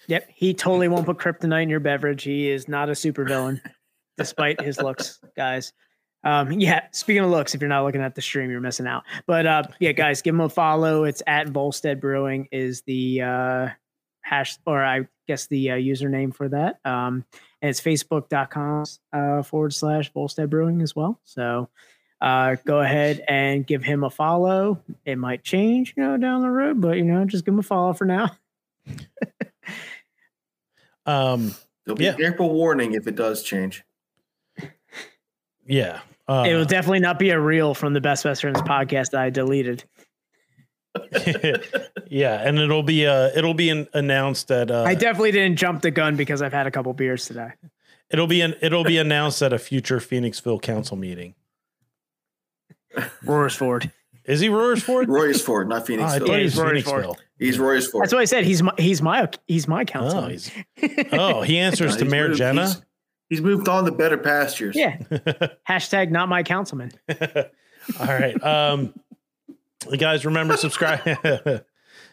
Yep, he totally won't put kryptonite in your beverage. He is not a supervillain, despite his looks, guys. Um, yeah, speaking of looks, if you're not looking at the stream, you're missing out. But uh, yeah, guys, give him a follow. It's at Volstead Brewing is the uh, hash, or I guess the uh, username for that. Um, and it's facebook.com uh, forward slash Volstead Brewing as well. So uh, go ahead and give him a follow. It might change, you know, down the road, but you know, just give him a follow for now. um, There'll be Yeah. a ample warning if it does change. Yeah. Uh, it will definitely not be a reel from the Best Best Friends podcast that I deleted. yeah, and it'll be uh it'll be an, announced that uh I definitely didn't jump the gun because I've had a couple beers today. it'll be an it'll be announced at a future Phoenixville council meeting. Royersford. Is he Roarsford? Royersford, not I Phoenixville. thought He's Royersford. Phoenixville. He's Royersford. That's why I said he's my he's my he's my Oh, he's, oh, he answers Uh, to Mayor Jenna. He's, he's moved on to better pastures. yeah. Hashtag not my councilman. All right. Um guys, remember subscribe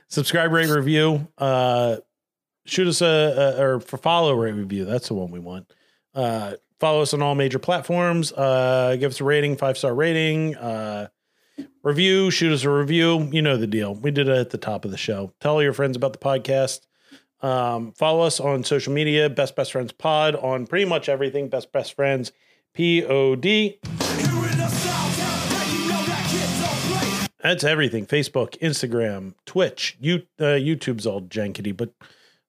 subscribe, rate, review. Uh shoot us a, a or for follow rate review. That's the one we want. Uh follow us on all major platforms. Uh give us a rating, five star rating. Uh review, shoot us a review. You know the deal. We did it at the top of the show. Tell all your friends about the podcast. Um, follow us on social media, Best Best Friends Pod on pretty much everything. Best Best Friends P O D. That's everything. Facebook, Instagram, Twitch, you, uh, YouTube's all jankety, but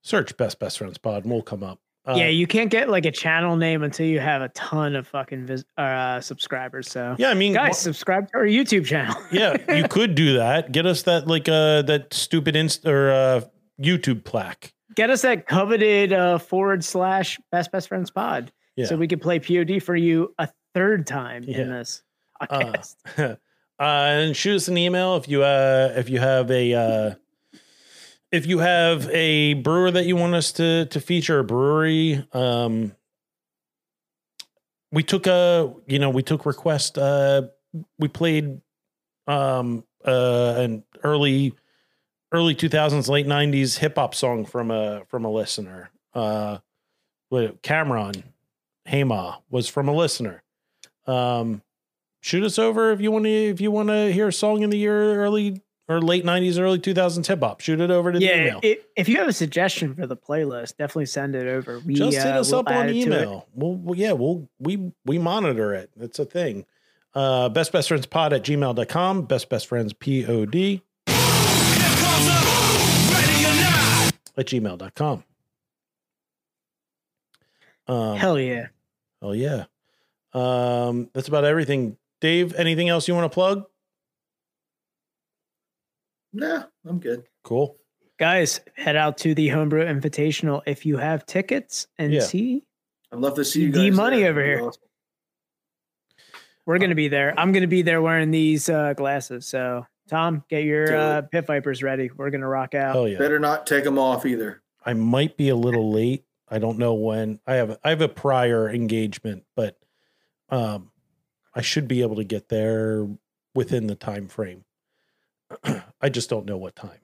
search Best Best Friends Pod and we'll come up. Uh, yeah, you can't get like a channel name until you have a ton of fucking vis- uh, subscribers. So yeah. I mean, guys, wha- subscribe to our YouTube channel. yeah, you could do that. Get us that like uh that stupid inst or uh YouTube plaque. Get us that coveted uh, forward slash Best Best Friends Pod, Yeah. so we can play POD for you a third time Yeah. in this Uh, podcast. uh, and shoot us an email if you uh if you have a uh if you have a brewer that you want us to to feature a brewery um we took a you know we took request uh we played um uh an early early 2000s late 90s hip hop song from a from a listener. Uh what Cameron Hema was from a listener. Um shoot us over if you want to if you want to hear a song in the year early or late 90s early 2000s hip hop shoot it over to the yeah, email. i- if you have a suggestion for the playlist, definitely send it over. We, just hit uh, us we'll up on it it. email. We'll, well yeah we'll we we monitor it. It's a thing. Uh best best friends pod at gmail.com best best friends pod at gmail.com um Hell yeah. oh yeah um that's about everything dave anything else you want to plug Nah, I'm good. Cool. Guys, head out to the Homebrew Invitational if you have tickets and Yeah. see. I'd love to see you D guys. money there. over here. awesome. We're gonna be there. I'm gonna be there wearing these uh, glasses. So Tom, get your uh, pit vipers ready. We're gonna rock out. Hell yeah. Better not take them off either. I might be a little late. I don't know when. I have I have a prior engagement, but um I should be able to get there within the time frame. I just don't know what time.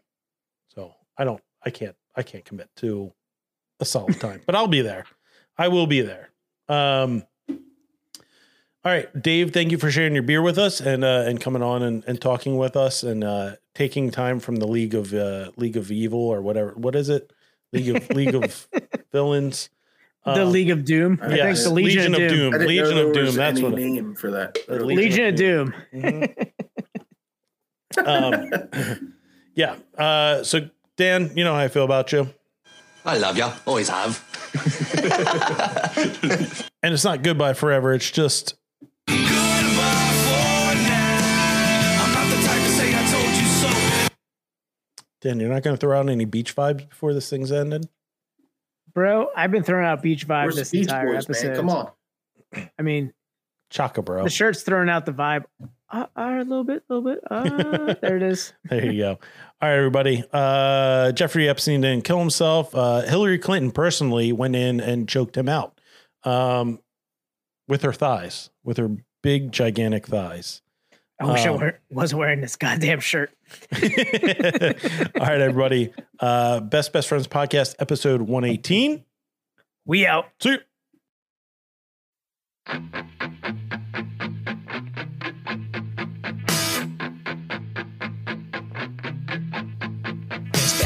So, I don't I can't I can't commit to a solid time, but I'll be there. I will be there. Um all right, Dave, thank you for sharing your beer with us and uh, and coming on and, and talking with us and uh, taking time from the League of uh, League of Evil or whatever. What is it? League of League of Villains. the Um, League of Doom. I think yes, it's the Legion, of Doom. I didn't Legion of Doom. was That's any what. it- name for that. The Really. Legion of Doom. Mhm. um, yeah. Uh, so Dan, you know how I feel about you, I love you. Always have. and it's not goodbye forever. It's just Dan. You're not going to throw out any beach vibes before this thing's ended. Bro, I've been throwing out beach vibes Where's this Beach entire Boys, episode. man? Come on. I mean, Shaka, bro. the shirt's throwing out the vibe. Uh, uh, a little bit, a little bit. Uh, there it is. There you go. All right, everybody. Uh, Jeffrey Epstein didn't kill himself. Uh, Hillary Clinton personally went in and choked him out um, with her thighs, with her big, gigantic thighs. I wish Um, I were, wasn't wearing this goddamn shirt. All right, everybody. Uh, Best Best Friends Podcast, episode 118. We out. See you.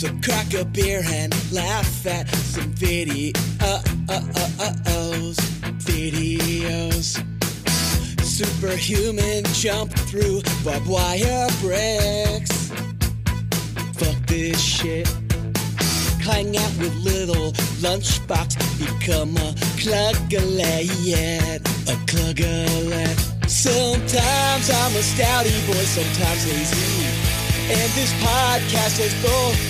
So crack a beer and laugh at some videos. Videos. Superhuman jump through barbed wire bricks. Fuck this shit. Hang out with little lunchbox. Become a cluggalet. A cluggalet. Sometimes I'm a stouty boy, sometimes lazy. And this podcast is both,